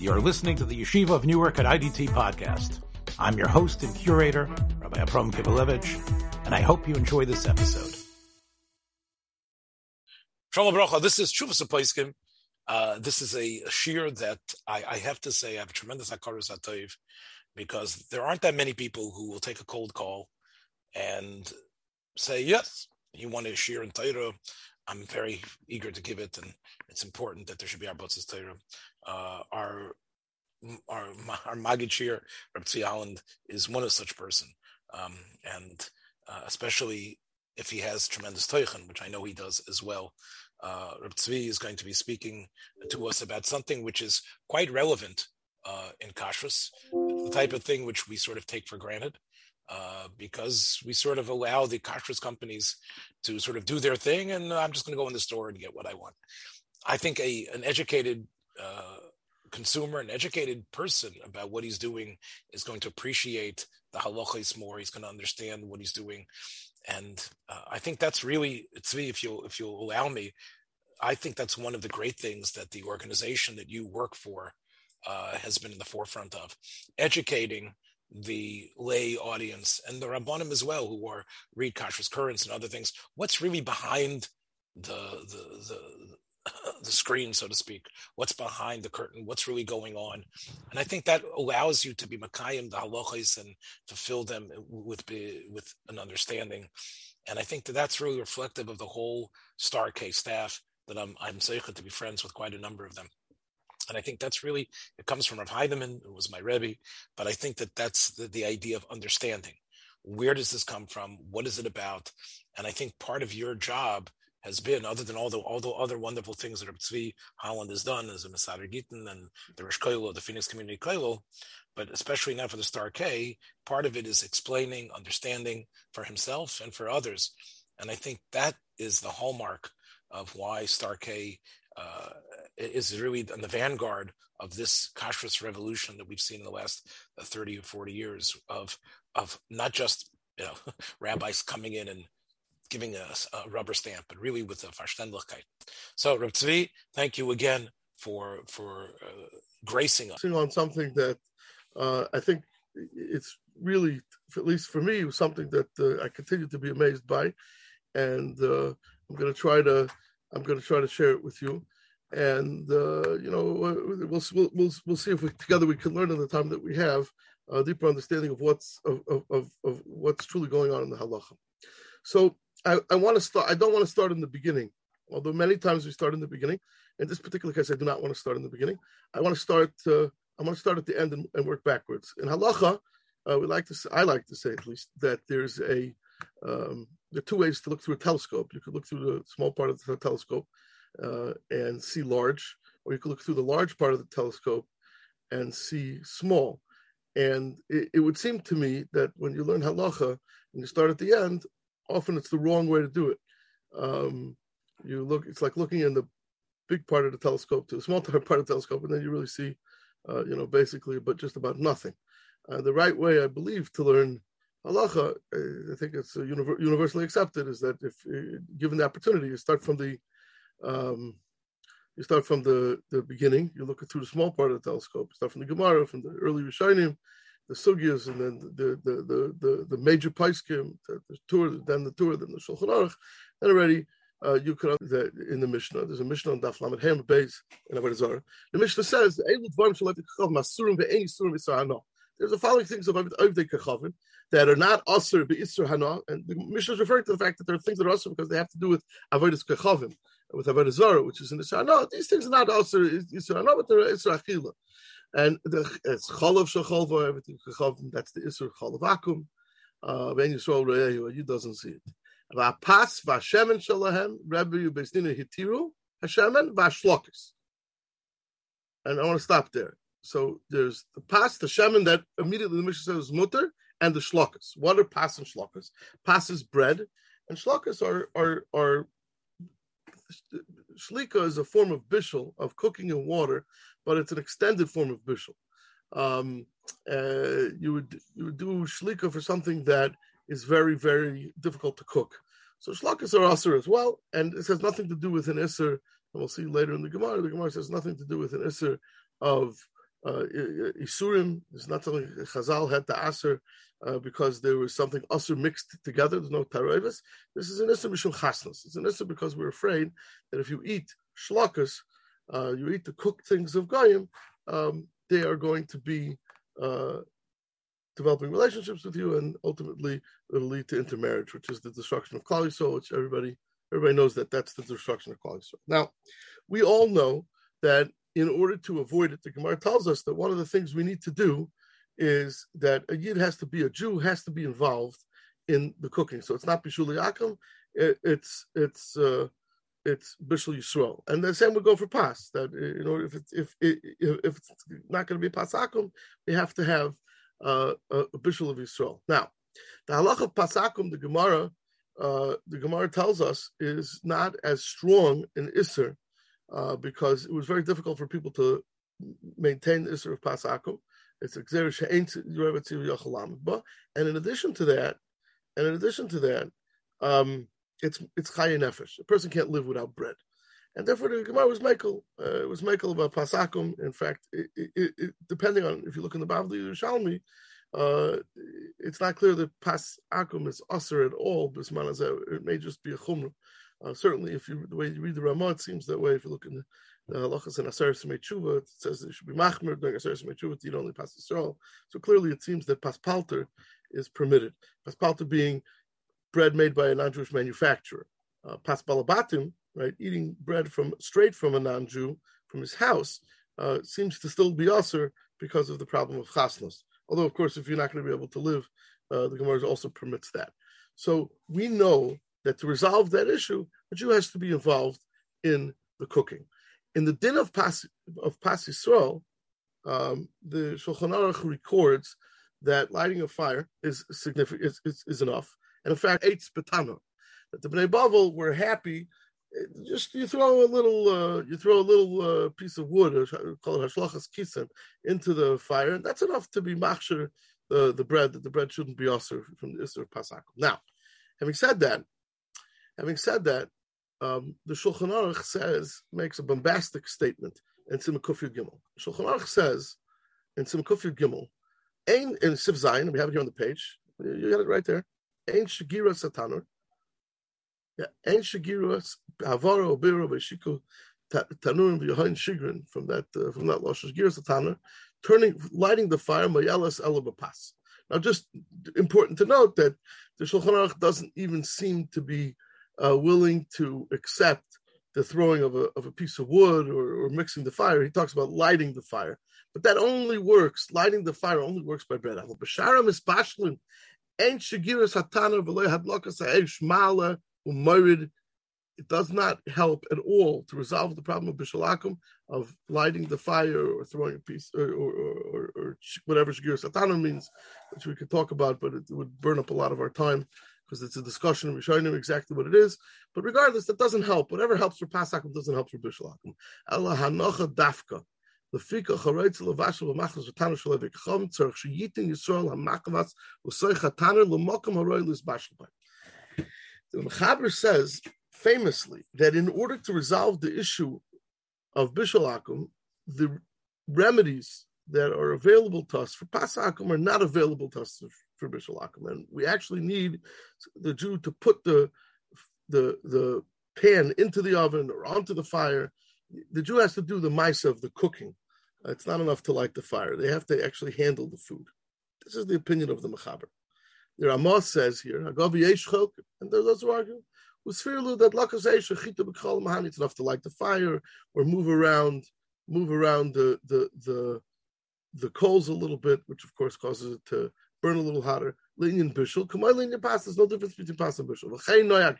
You're listening to the Yeshiva of Newark at IDT podcast. I'm your host and curator, Rabbi Abram Kibalevich, and I hope you enjoy this episode. Shalom Bracha, this is Chuvas. Uh, this is a, shear that I, I, have to say I have a tremendous akaras atoiv because there aren't that many people who will take a cold call and say, yes, you want a shear in Torah. I'm very eager to give it, and it's important that there should be our Botzes Torah. Uh, our our our Magid Shir, Reb Tzvi Holland, is one of such person, um, and uh, especially if he has tremendous toichen, which I know he does as well. Uh, Reb Tzvi is going to be speaking to us about something which is quite relevant uh, in kashrus, the type of thing which we sort of take for granted. Uh, because we sort of allow the kashrus companies to sort of do their thing, and I'm just going to go in the store and get what I want. I think a an educated uh, consumer, an educated person about what he's doing is going to appreciate the halachas more. He's going to understand what he's doing, and uh, I think that's really it's me. If you'll if you'll allow me, I think that's one of the great things that the organization that you work for uh, has been in the forefront of educating the lay audience and the rabbanim as well, who are read Kashrus Kurrents and other things. What's really behind the the the the screen, so to speak, what's behind the curtain, what's really going on. And I think that allows you to be Makayim, the halachas, and to fill them with, with an understanding. And I think that that's really reflective of the whole Star K staff that I'm, I'm to be friends with quite a number of them. And I think that's really, it comes from Rav Heinemann, who was my Rebbe, but I think that that's the, the idea of understanding. Where does this come from? What is it about? And I think part of your job has been, other than all the all the other wonderful things that Reb Tzvi Holland has done as a Masader Gittin and the Rosh Koilo, the Phoenix Community Koilo, but especially now for the Star K, part of it is explaining, understanding for himself and for others. And I think that is the hallmark of why Star K uh, is really in the vanguard of this kashrus revolution that we've seen in the last uh, 30 or 40 years of of not just you know rabbis coming in and giving us a rubber stamp, but really with a Verständlichkeit. So, Reb Tzvi, thank you again for for uh, gracing us. On something that uh, I think it's really, at least for me, something that uh, I continue to be amazed by, and uh, I'm going to try to I'm going to try to share it with you. And uh, you know, we'll, we'll we'll we'll see if we together we can learn in the time that we have a deeper understanding of what's of, of, of what's truly going on in the halacha. So I, I want to start. I don't want to start in the beginning, although many times we start in the beginning. In this particular case, I do not want to start in the beginning. I want to start. Uh, I want to start at the end and, and work backwards. In halacha, uh, we like to. Say, I like to say at least that there's a. Um, there are two ways to look through a telescope. You could look through the small part of the telescope uh, and see large, or you could look through the large part of the telescope and see small. And it, it would seem to me that when you learn halacha and you start at the end, often it's the wrong way to do it. Um, you look, it's like looking in the big part of the telescope to the small part of the telescope, and then you really see, uh, you know, basically, but just about nothing. Uh, the right way, I believe, to learn halacha, uh, I think it's universally accepted, is that if uh, given the opportunity, you start from the um, you start from the, the beginning. You look through the small part of the telescope. You start from the Gemara, from the early Rishonim, the sugyas and then the the the the, the major paiskim, the, the Tur, then the Tur, then the Shulchan Aruch, and already uh, you could that in the Mishnah. There's a Mishnah on Daf Lamed Ham base in Avodah Zarah. The Mishnah says, "There's the following things of Avdei Kachavim that are not Aser Be'Isr Hana, and the Mishnah is referring to the fact that there are things that are Aser because they have to do with Avodah Kachavim, with Avodah Zarah, which is in the Shana. These things are not Aser Isr Hana, but they're Isr Achila. And the, it's chalav shachalva, everything chachavim, that's the isur chalav akum. Uh, ben Yisrael re'ehu, you doesn't see it. V'apas v'ashemen shalahem, Rabbi Yubestina hitiru, hashemen v'ashlokis. And I want to stop there. So there's the pas, the shemen that immediately the Mishnah says is mutter, and the shlokas. What are pas and shlokas? Pas is bread, and shlokas are are are shlika is a form of bishul of cooking in water but it's an extended form of bishul. Um, uh, you would you would do shlika for something that is very very difficult to cook. So shlakas are aser as well, and it has nothing to do with an iser. And we'll see later in the Gemara. The Gemara says nothing to do with an iser of uh, isurim is not something Chazal had to answer uh, because there was something also mixed together. There's no taroivas. This is an issur mishum chasnas. It's an issur because we're afraid that if you eat shlokas, uh, you eat the cooked things of goyim, um, they are going to be uh, developing relationships with you, and ultimately it'll lead to intermarriage, which is the destruction of Klal Yisrael, which everybody everybody knows that that's the destruction of Klal Yisrael. Now, we all know that in order to avoid it, the Gemara tells us that one of the things we need to do is that a Yid has to be a Jew, has to be involved in the cooking. So it's not Bishul Yaakov, it, it's it's uh, it's Bishul Yisrael. And the same would go for Pas. That you know, if it's if if, if it's not going to be Pas Akum, we have to have uh, a, a Bishul of Yisrael. Now, the halach of Pas Akum, the Gemara, uh, the Gemara tells us, is not as strong in Isser uh, because it was very difficult for people to maintain the Isser of Pasakum. It's a and in addition to that, and in addition to that, um, it's it's chayin nefesh. A person can't live without bread, and therefore the Gemara was Michael. Uh, it was Michael about pasakum. In fact, it, it, it, depending on if you look in the Bavli Yerushalmi, uh, it's not clear that pasakum is usher at all. It may just be a chumrah. Uh, certainly, if you the way you read the Ramah, it seems that way. If you look in the, halachas in Aseres Tshuva, it says it should be machmer during Aseres to eat only pas Yisrael. So clearly, it seems that paspalter is permitted. Paspalter being bread made by a non-Jewish manufacturer. Uh, paspalabatim, right, eating bread from straight from a non-Jew from his house, uh, seems to still be usher because of the problem of chasnos. Although, of course, if you're not going to be able to live, uh, the Gemara also permits that. So we know that to resolve that issue, a Jew has to be involved in the cooking. In the din of Pas, of Pas Yisrael, um, the Shulchan Aruch records that lighting a fire is significant is, is, is enough, and in fact, eight spetana. That the Bnei Bavel were happy. Just you throw a little, uh, you throw a little uh, piece of wood, called hashlachas kisen, into the fire, and that's enough to be machsher the, the bread that the bread shouldn't be usher from the isser pasakum. Now, having said that, Having said that, um, the Shulchan Aruch says makes a bombastic statement in Simukufyu Gimel. Shulchan Aruch says in Simukufyu Gimel, Ein in Siv Zayin, we have it here on the page. You got it right there. Ein Shagira Satanur. Yeah, Ein Shagira Havara Obira Beshiku Tanurim V'Yohain Shigrin from that uh, from that Losh Shagira Satanur, turning lighting the fire Mayalas Elabapas. Now, just important to note that the Shulchan Aruch doesn't even seem to be uh, willing to accept the throwing of a, of a piece of wood or, or mixing the fire. He talks about lighting the fire. But that only works, lighting the fire only works by bread. It does not help at all to resolve the problem of bishalakum, of lighting the fire or throwing a piece or, or, or, or whatever shagir satana means, which we could talk about, but it would burn up a lot of our time because it's a discussion. We're showing him exactly what it is. But regardless, that doesn't help. Whatever helps for Pasakim doesn't help for Bishalakim. Allah hanocha dafka. Lefika charoitz levashel v'machas v'tanu shalevik chom tzarech sheyitin Yisrael hamakavas v'soich hataner l'mokam haroy l'zbashel The Mechaber says famously that in order to resolve the issue of Bishalakum, the remedies that are available to us for Pasakum are not available to us for Bishalakim. And we actually need the Jew to put the the the pan into the oven or onto the fire. The Jew has to do the mice of the cooking. It's not enough to light the fire. They have to actually handle the food. This is the opinion of the Mechaber. The Ramah says here, and those who argue, with Lakazesh, it's enough to light the fire or move around, move around the the the the coals a little bit, which of course causes it to burn a little hotter. Linyan bishul, kamay linyan pas. There's no difference between pas and bishul.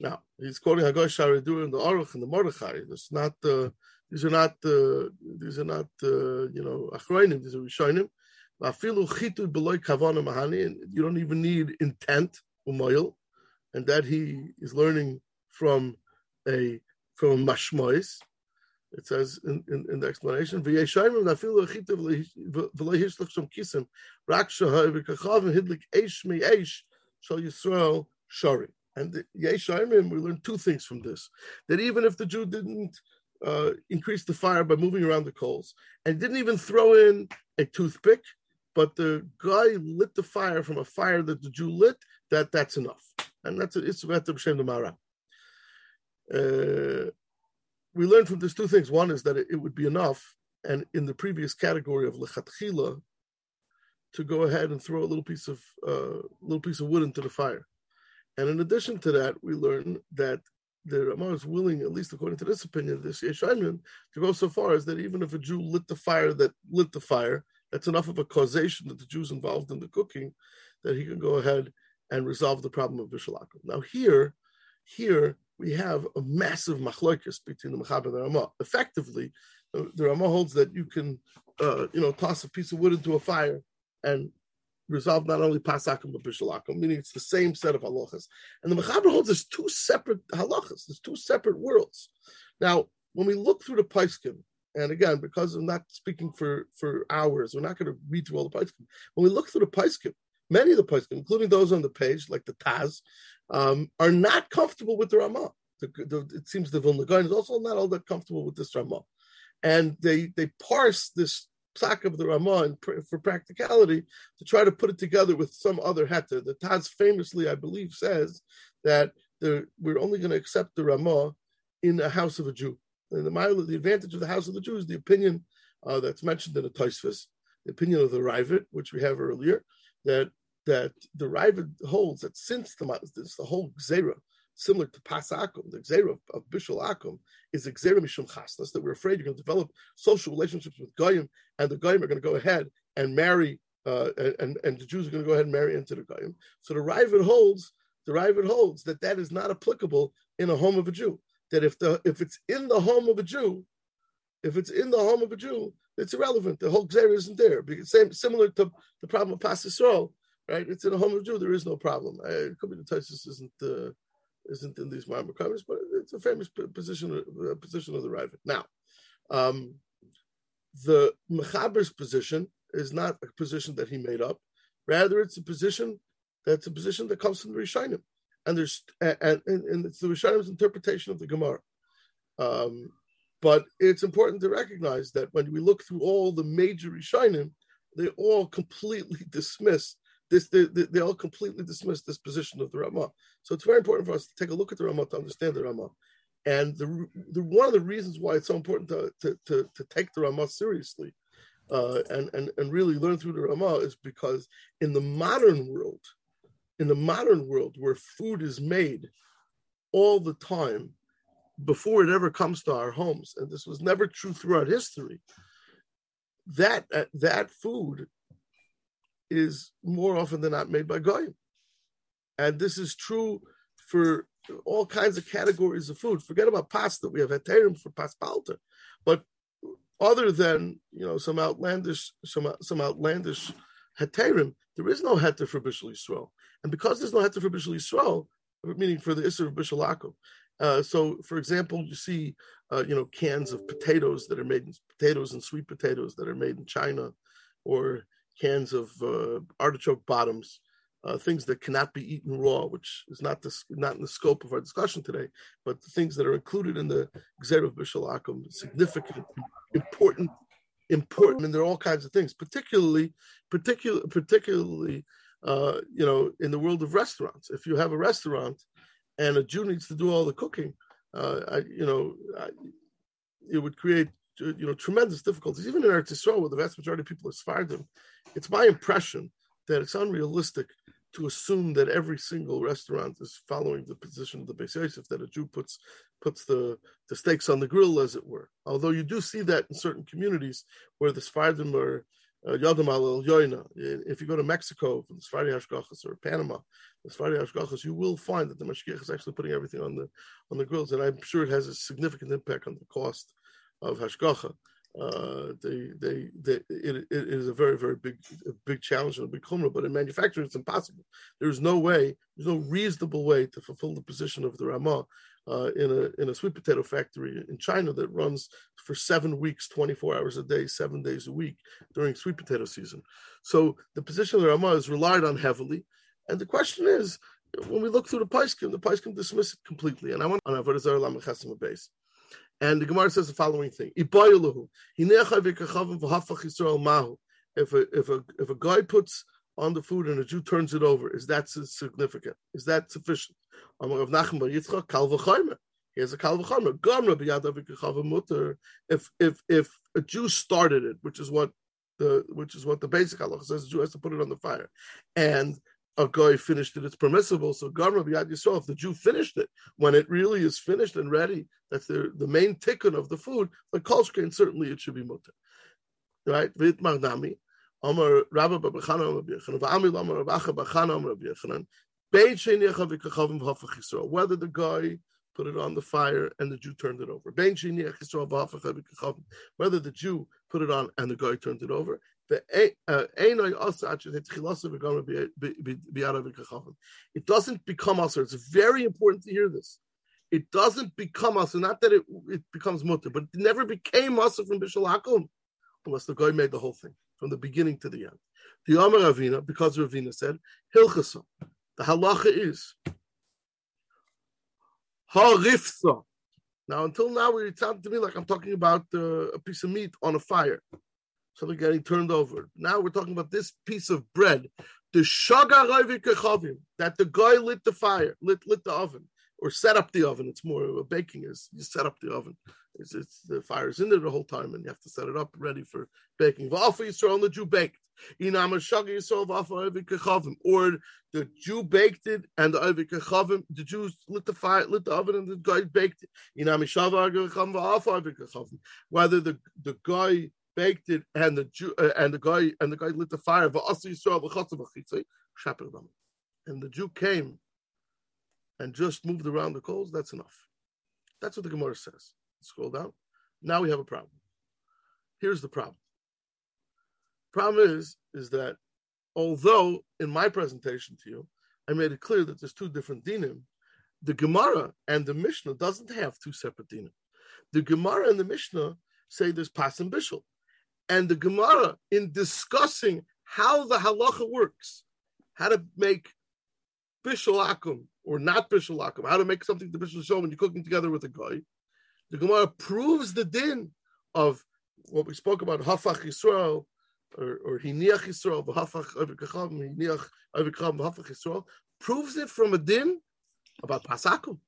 Now he's quoting Hagosh Sharidur and the Aruch and the Mordechai. It's not uh, these are not uh, these are not uh, you know achroinim. These are rishonim. Afilu chitu beloy kavana mahani, you don't even need intent umayil, and that he is learning from a from mashmois. It says in, in, in the explanation. And Yeshayim, we learn two things from this: that even if the Jew didn't uh, increase the fire by moving around the coals, and didn't even throw in a toothpick. But the guy lit the fire from a fire that the Jew lit. That that's enough, and that's it's Shem the Mara. Uh, we learned from this two things. One is that it, it, would be enough, and in the previous category of lechatchila, to go ahead and throw a little piece of uh, little piece of wood into the fire. And in addition to that, we learn that the Ramah is willing, at least according to this opinion, this Yeshayman, to go so far as that even if a Jew lit the fire that lit the fire, that's enough of a causation that the Jew's involved in the cooking that he can go ahead and resolve the problem of Bishalakum. Now here, here we have a massive machlokes between the Mechaber and the Ramah. Effectively, the, the Ramah holds that you can, uh, you know, toss a piece of wood into a fire and resolve not only pasakim but bishalakim, meaning it's the same set of halachas. And the Mechaber holds there's two separate halachas, there's two separate worlds. Now, when we look through the Paiskim, and again, because I'm not speaking for, for hours, we're not going to read through all the Paiskim. When we look through the Paiskim, many of the Paiskim, including those on the page, like the Taz, um, are not comfortable with the Ramah. The, the, it seems the Vilna Gaon is also not all that comfortable with this Ramah. And they they parse this psak of the Ramah for practicality to try to put it together with some other heter. The Taz famously, I believe, says that we're only going to accept the Ramah in the house of a Jew. And the the advantage of the house of the Jew is the opinion uh, that's mentioned in the Tosfos, the opinion of the Ravid, which we have earlier, that that the Ravid holds that since the, this, the whole Gzera, similar to Pasakum, the Gzera of, Bishul Akum, is a Gzera Mishum Chasnas, that we're afraid you're going to develop social relationships with Goyim, and the Goyim are going to go ahead and marry, uh, and, and the Jews are going to go ahead and marry into the Goyim. So the Ravid holds, the Ravid holds that that is not applicable in a home of a Jew. That if the if it's in the home of a Jew, if it's in the home of a Jew, it's irrelevant. The whole Gzera isn't there. Because same, similar to the problem of Pas right? It's in a home of Jew, there is no problem. Uh, it could be the Taisus isn't uh, isn't in these Marmar covers, but it's a famous position uh, position of the Ravid. Now, um, the Mechaber's position is not a position that he made up. Rather, it's a position that's a position that comes from the Rishonim, and there's and, and, and it's the Rishonim's interpretation of the Gemara. Um, but it's important to recognize that when we look through all the major Rishonim, they all completely dismiss this. They, they, all completely dismiss this position of the Ramah. So it's very important for us to take a look at the Ramah to understand the Ramah. And the, the one of the reasons why it's so important to, to, to, to take the Ramah seriously uh, and, and, and really learn through the Ramah is because in the modern world, in the modern world where food is made all the time before it ever comes to our homes, and this was never true throughout history, that uh, that food is more often than not made by goyim, and this is true for all kinds of categories of food. Forget about pasta; we have heterim for paspalter, but other than you know some outlandish some some outlandish heterim, there is no heter for bishul yisrael, and because there's no heter for bishul yisrael, meaning for the isser of bishul akum. Uh, so, for example, you see, uh, you know, cans of potatoes that are made in potatoes and sweet potatoes that are made in China, or cans of uh, artichoke bottoms uh, things that cannot be eaten raw, which is not the, not in the scope of our discussion today, but the things that are included in the Gzer of Bishalakum, significant, important, important, and there are all kinds of things, particularly, particular, particularly, uh, you know, in the world of restaurants. If you have a restaurant and a Jew needs to do all the cooking, uh, I, you know, I, it would create you know tremendous difficulties. Even in Eretz Yisrael, where the vast majority of people are Sephardim, it's my impression that it's unrealistic to assume that every single restaurant is following the position of the Beis Yosef, that a Jew puts puts the, the steaks on the grill, as it were. Although you do see that in certain communities where the Sephardim are uh, Yadam al Yoina. If you go to Mexico, the Sephardi Hashgachas or Panama, the Sephardi Hashgachas, you will find that the Mashgiach is actually putting everything on the on the grills, and I'm sure it has a significant impact on the cost of Hashgacha uh, they, they, they, it, it is a very, very big, big challenge and a big chumrah. But in manufacturing, it's impossible. There's no way, there's no reasonable way to fulfill the position of the Ramah uh, in a in a sweet potato factory in China that runs for seven weeks, 24 hours a day, seven days a week during sweet potato season. So the position of the Ramah is relied on heavily. And the question is, when we look through the Paiskim, the Paiskim dismiss it completely. And I want on Avodah Zarah base. And the Gemara says the following thing: If a if a if a guy puts on the food and a Jew turns it over, is that significant? Is that sufficient? He has a kalvachomer. If if if a Jew started it, which is what the which is what the basic halacha says, the Jew has to put it on the fire, and a guy finished it, it's permissible. So Gamra B'Yad Yisrael, if the Jew finished it, when it really is finished and ready, that's the, the main tikkun of the food, the kolshkein, certainly it should be mutter. Right? Vit Magnami, Amar Rabba Babachana Amar B'Yechanan, V'amil Amar Rabacha Bachana Amar B'Yechanan, Bein Shein Yechav V'Kachavim V'Hafach Yisrael, whether the guy put it on the fire and the Jew turned it over. Whether the Jew put it on and the guy turned it over. It doesn't become us. It's very important to hear this. It doesn't become us, not that it, it becomes mutter, but it never became us from Bishal Hakum unless the guy made the whole thing from the beginning to the end. The Amar Ravina, because Ravina said, Hilchasa, the halacha is Harifsa. Now, until now, it sounded to me like I'm talking about uh, a piece of meat on a fire something getting turned over. Now we're talking about this piece of bread, the shagar that the guy lit the fire, lit lit the oven, or set up the oven. It's more of a baking is you set up the oven. It's, it's the fire is in there the whole time, and you have to set it up ready for baking. V'afa Yisrael, and the Jew baked. Or the Jew baked it, and the Ovid the Jews lit the fire, lit the oven, and the guy baked it. Whether the the guy baked it, and the Jew, uh, and the guy and the guy lit the fire. And the Jew came and just moved around the coals. That's enough. That's what the Gemara says. Scroll down. Now we have a problem. Here's the problem. Problem is, is that although in my presentation to you, I made it clear that there's two different dinim, the Gemara and the Mishnah doesn't have two separate dinim. The Gemara and the Mishnah say there's pas and bishul and the Gemara in discussing how the halacha works, how to make bishul akum or not bishul akum, how to make something to bishul show when you're cooking together with a guy. The Gemara proves the din of what we spoke about hafach Yisrael or, or hiniach Yisrael, hafach avikacham, hiniach avikacham, hafach Yisrael, proves it from a din about pasakum.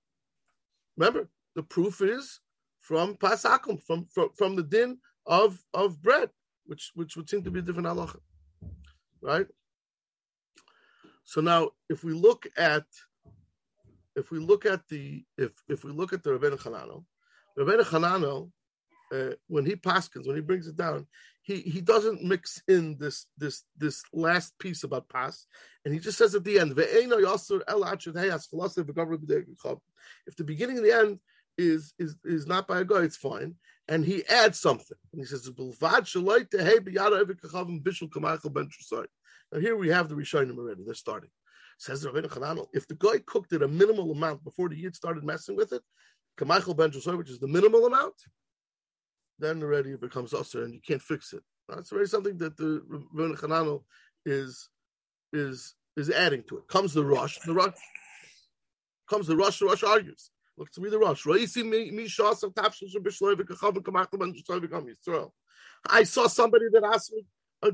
Remember, the proof is from pasakum, from, from, from the din of of bread, which which would seem to be a different halacha, right? So now, if we look at if we look at the if if we look at the Rebbeinu Chananel, Rebbeinu Chananel, uh, when he paskins, when he brings it down, he he doesn't mix in this this this last piece about pas, and he just says at the end, if the beginning and the end is is is not by a guy, it's fine. And he adds something. And he says, Now here we have the Rishonim already. They're starting. Says Rabbeinu Chananel, if the guy cooked it a minimal amount before the Yid started messing with it, Kamachal Ben which is the minimal amount, then already it becomes usher and you can't fix it. That's already something that the Rabbeinu Chananel is is is adding to it. Comes the Rosh, the Rosh comes the Rosh, the Rosh argues. Look to me the Rosh. I saw somebody that asked me, uh,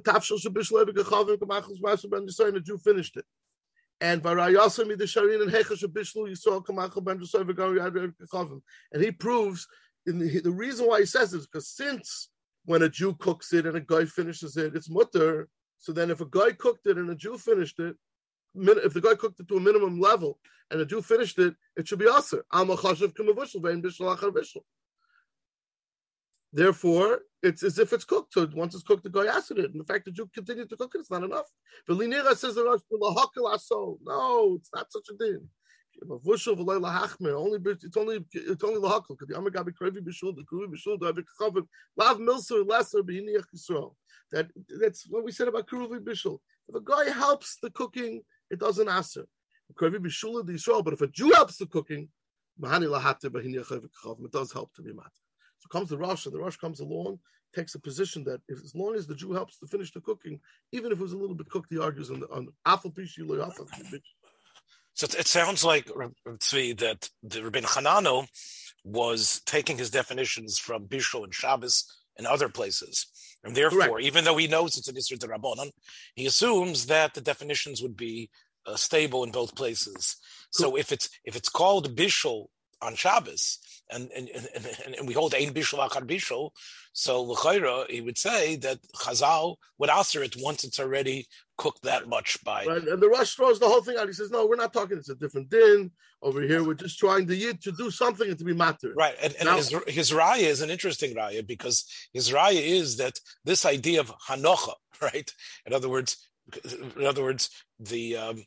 a Jew finished it. And and And he proves in the, the reason why he says this because since when a Jew cooks it and a guy finishes it, it's mutter. So then if a guy cooked it and a Jew finished it, if the guy cooked it to a minimum level and the Jew finished it, it should be aser. Therefore, it's as if it's cooked. So once it's cooked, the guy asked it. And the fact that you continue to cook it, it's not enough. But Linira says no, it's not such a thing. Only it's only it's only lahakal because the amagabi krevi b'shul the krevi b'shul the avik lav milser lesser b'hiniach yisrael. That that's what we said about krevi b'shul. If a guy helps the cooking, it doesn't answer. But if a Jew helps the cooking, it does help to be matter. So comes the Rosh, and the Rosh comes along, takes a position that if, as long as the Jew helps to finish the cooking, even if it was a little bit cooked, he argues on the on So it, it sounds like Tzvi, that the Rabbi Hanano was taking his definitions from Bishul and Shabbos and other places. And therefore, Correct. even though he knows it's an Isra Rabbanon, he assumes that the definitions would be uh, stable in both places. Cool. So if it's if it's called Bishul on Shabbos, and and, and, and we hold Ein Bishul Achar Bishul, so L'chaira, he would say that Chazal would answer it once it's already cooked that much by. Right. And the Rosh throws the whole thing out. He says, no, we're not talking, it's a different din. Over here, we're just trying to Yid to do something and to be matter. Right. And, and now, his, his raya is an interesting raya because his raya is that this idea of Hanocha, right? In other words, in other words, the um,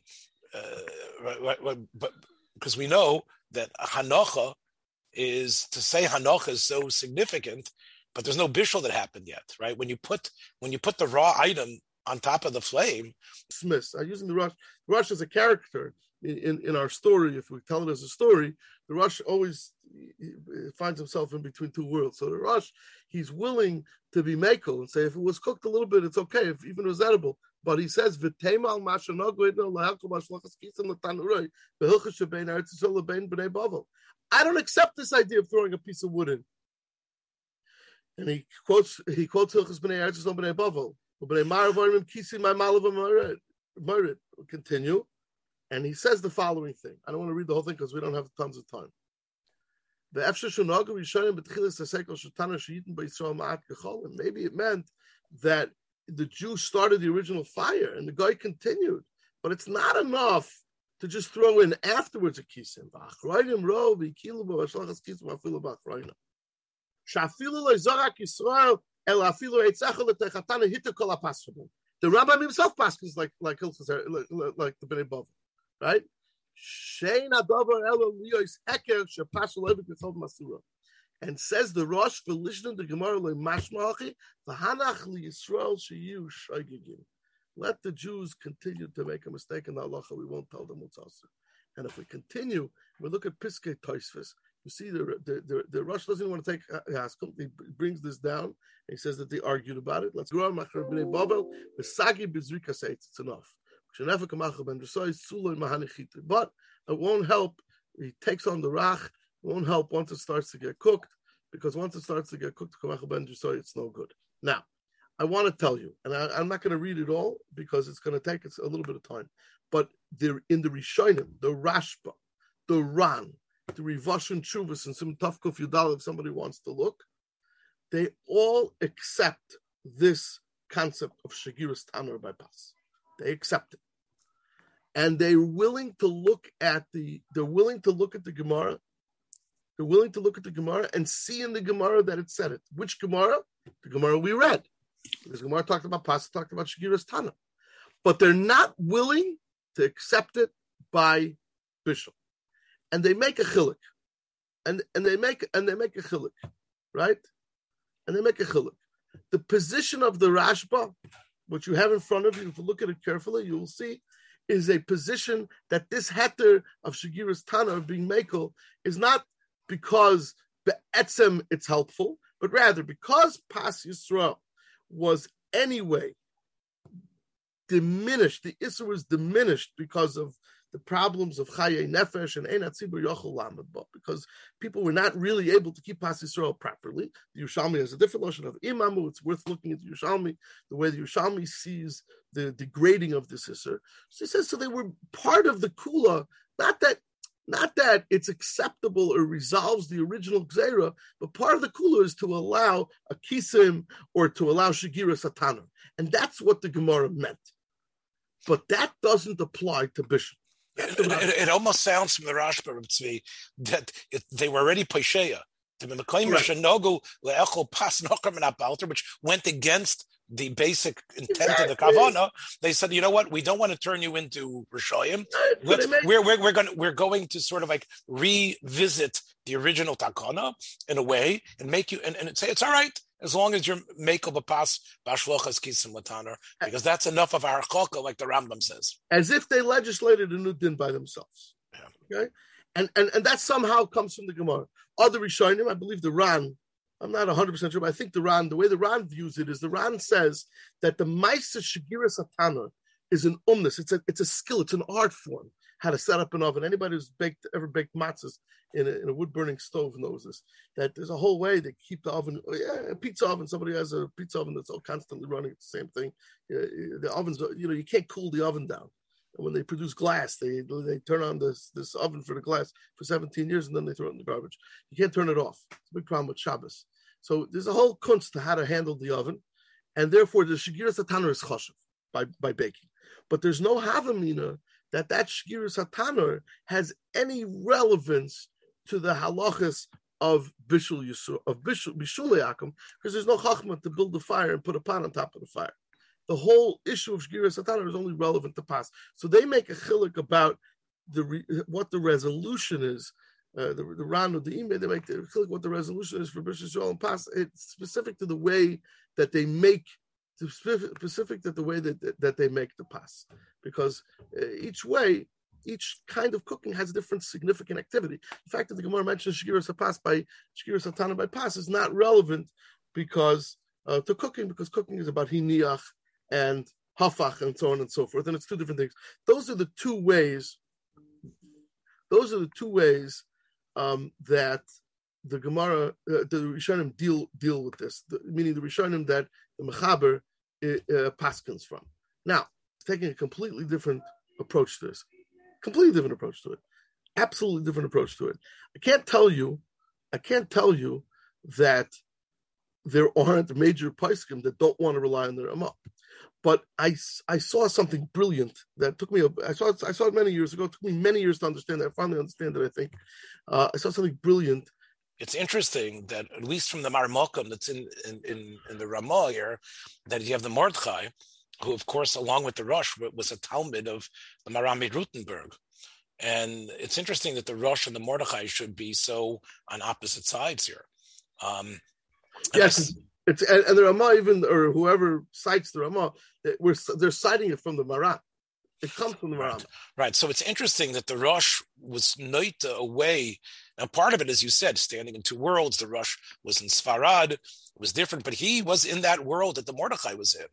uh, but because we know that Hanocha is to say Hanocha is so significant, but there's no bishul that happened yet, right? When you put when you put the raw item on top of the flame, Smith. I'm using the Rosh. Rosh as a character in, in, in our story. If we tell it as a story, the Rosh always finds himself in between two worlds. So the Rosh, he's willing to be makel and say if it was cooked a little bit, it's okay. If even it was edible, but he says, "V'temal I don't accept this idea of throwing a piece of wood in. And he quotes he quotes Hilchas Bnei Eretz Bavel. Bnei Merit. Continue, and he says the following thing. I don't want to read the whole thing because we don't have tons of time. Maybe it meant that the Jews started the original fire and the guy continued. But it's not enough to just throw in afterwards a kisim. The rabbi himself passes like like like, like the Bnei Bavel, right? And says the Rosh for listening to Gemara le mashmachi v'hanach li Yisrael sheyu shaygigim. Let the Jews continue to make a mistake in the halacha. We won't tell them what's also. And if we continue, we look at Piskei Toisvis. You see, the the the, the Rosh doesn't want to take Haskel. He brings this down. He says that they argued about it. Let's go on. It's enough. But it won't help. He takes on the rach won't help once it starts to get cooked, because once it starts to get cooked, it's no good. Now, I want to tell you, and I, am not going to read it all because it's going to take us a little bit of time, but they're in the Rishonim, the Rashba, the Ran, the Rivashin Chuvas, and some Tafkuf Yudal, if somebody wants to look, they all accept this concept of Shagiras Tanur by Pas. They accept it. And they're willing to look at the they're willing to look at the Gemara they're willing to look at the Gemara and see in the Gemara that it said it. Which Gemara? The Gemara we read. Because Gemara talked about Pasa, talked about Shagiras Tana. But they're not willing to accept it by Bishul. And they make a chilik. And, and they make and they make a chilik, right? And they make a chilik. The position of the Rashba, what you have in front of you, if you look at it carefully, you will see is a position that this heter of Shagiras Tana of being Makel is not because be'etzem it's helpful, but rather because Pas Yisrael was anyway diminished, the Issa was diminished because of the problems of Chaye Nefesh and Einat Tzibur Yochel because people were not really able to keep Pas Yisrael properly. The Yerushalmi has a different notion of Imamu. It's worth looking at the Yerushalmi, the way the Yerushalmi sees the degrading of this Isser. So he says, so they were part of the Kula, not that not that it's acceptable or resolves the original Gzera, but part of the Kula is to allow a Kisim or to allow Shagira Satana. And that's what the Gemara meant. But that doesn't apply to Bishul. It, it, it, almost sounds from the Rashba that it, they were already Pesheya. Which went against the basic intent exactly. of the kavana, they said, you know what, we don't want to turn you into Rishoyim. We're, we're, we're, going we're going to sort of like revisit the original takana in a way and make you and, and say it's all right as long as you're make of a pass bashlochas kisim lataner because that's enough of our chokka, like the Rambam says. As if they legislated a new din by themselves. Yeah. Okay, and and and that somehow comes from the Gemara. Other Rishonim, I believe the Ran I'm not 100% sure, but I think the Ran, the way the Ran views it is the Ran says that the Maisa Shagira Satana is an umnus. It's a, it's a skill, it's an art form. how to set up an oven. Anybody who's baked ever baked matzahs in a, in a wood burning stove knows this. That there's a whole way to keep the oven. Oh, yeah, a pizza oven. Somebody has a pizza oven that's all constantly running. It's the same thing. the ovens, you know, you can't cool the oven down. And when they produce glass, they they turn on this this oven for the glass for 17 years and then they throw it in the garbage. You can't turn it off. It's a big problem with Shabbos. So there's a whole kunst to how to handle the oven, and therefore the shigiras satanur is choshev by by baking. But there's no havamina that that shigiras satanur has any relevance to the halachas of bishul yisur of bishul bishul because there's no chachma to build the fire and put a pot on top of the fire the whole issue of Shgira Satana is only relevant to pass. So they make a chilik about the re, what the resolution is. Uh, the the Ran of the email they make the what the resolution is for Bishul and pass. It's specific to the way that they make specific to the way that that they make the pass because uh, each way each kind of cooking has a different significant activity. The fact that the Gemara mentions Shgira Sapas by Shgira Satana by Pas is not relevant because uh, to cooking because cooking is about hiniach and hafach and so on and so forth. And it's two different things. Those are the two ways. Those are the two ways um, that the Gemara, uh, the Rishonim deal deal with this, the, meaning the Rishonim that the Mechaber uh, uh, paskins from. Now, taking a completely different approach to this, completely different approach to it, absolutely different approach to it. I can't tell you, I can't tell you that there aren't major paiskim that don't want to rely on the Ramah. But I, I saw something brilliant that took me. A, I saw it, I saw it many years ago. It took me many years to understand that. I finally understand it. I think uh, I saw something brilliant. It's interesting that at least from the Marmokum that's in, in, in, in the Ramah here, that you have the Mordechai, who of course, along with the Rosh, was a Talmud of the Marami Rutenberg. And it's interesting that the Rosh and the Mordechai should be so on opposite sides here. Um, yes, it's and, and the Ramah even or whoever cites the Ramah, we're they're citing it from the Maran. It comes from the Maran. Right. right. So it's interesting that the Rosh was noita away. Now, part of it, as you said, standing in two worlds. The Rosh was in Sfarad, was different, but he was in that world that the Mordechai was in.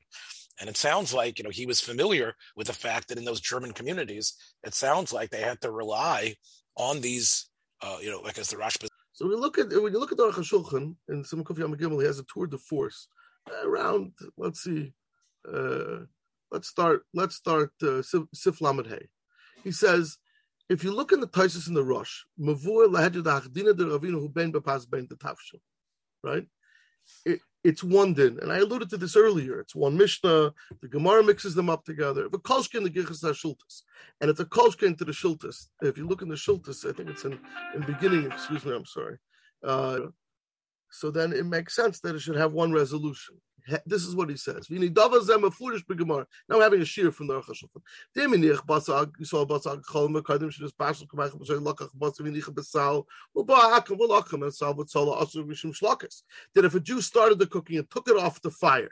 And it sounds like you know he was familiar with the fact that in those German communities, it sounds like they had to rely on these, uh, you know, like as the Rosh so we look at when you look at the Aruch HaShulchan in Simon Kofi Gimel, he has a tour de force around. Let's see, uh, let's start. Let's start uh, Sif Lamed Hay. He says, if you look in the Taisus in the Rosh, de Ben right? It, it's one din, and I alluded to this earlier. It's one Mishnah. The Gemara mixes them up together. A kolshkin the gichas shultas, and it's a kolshkin to the shultas. If you look in the shultas, I think it's in in beginning. Excuse me, I'm sorry. Uh, so then it makes sense that it should have one resolution. This is what he says. Now we're having a shear from the shlokas. That if a Jew started the cooking and took it off the fire,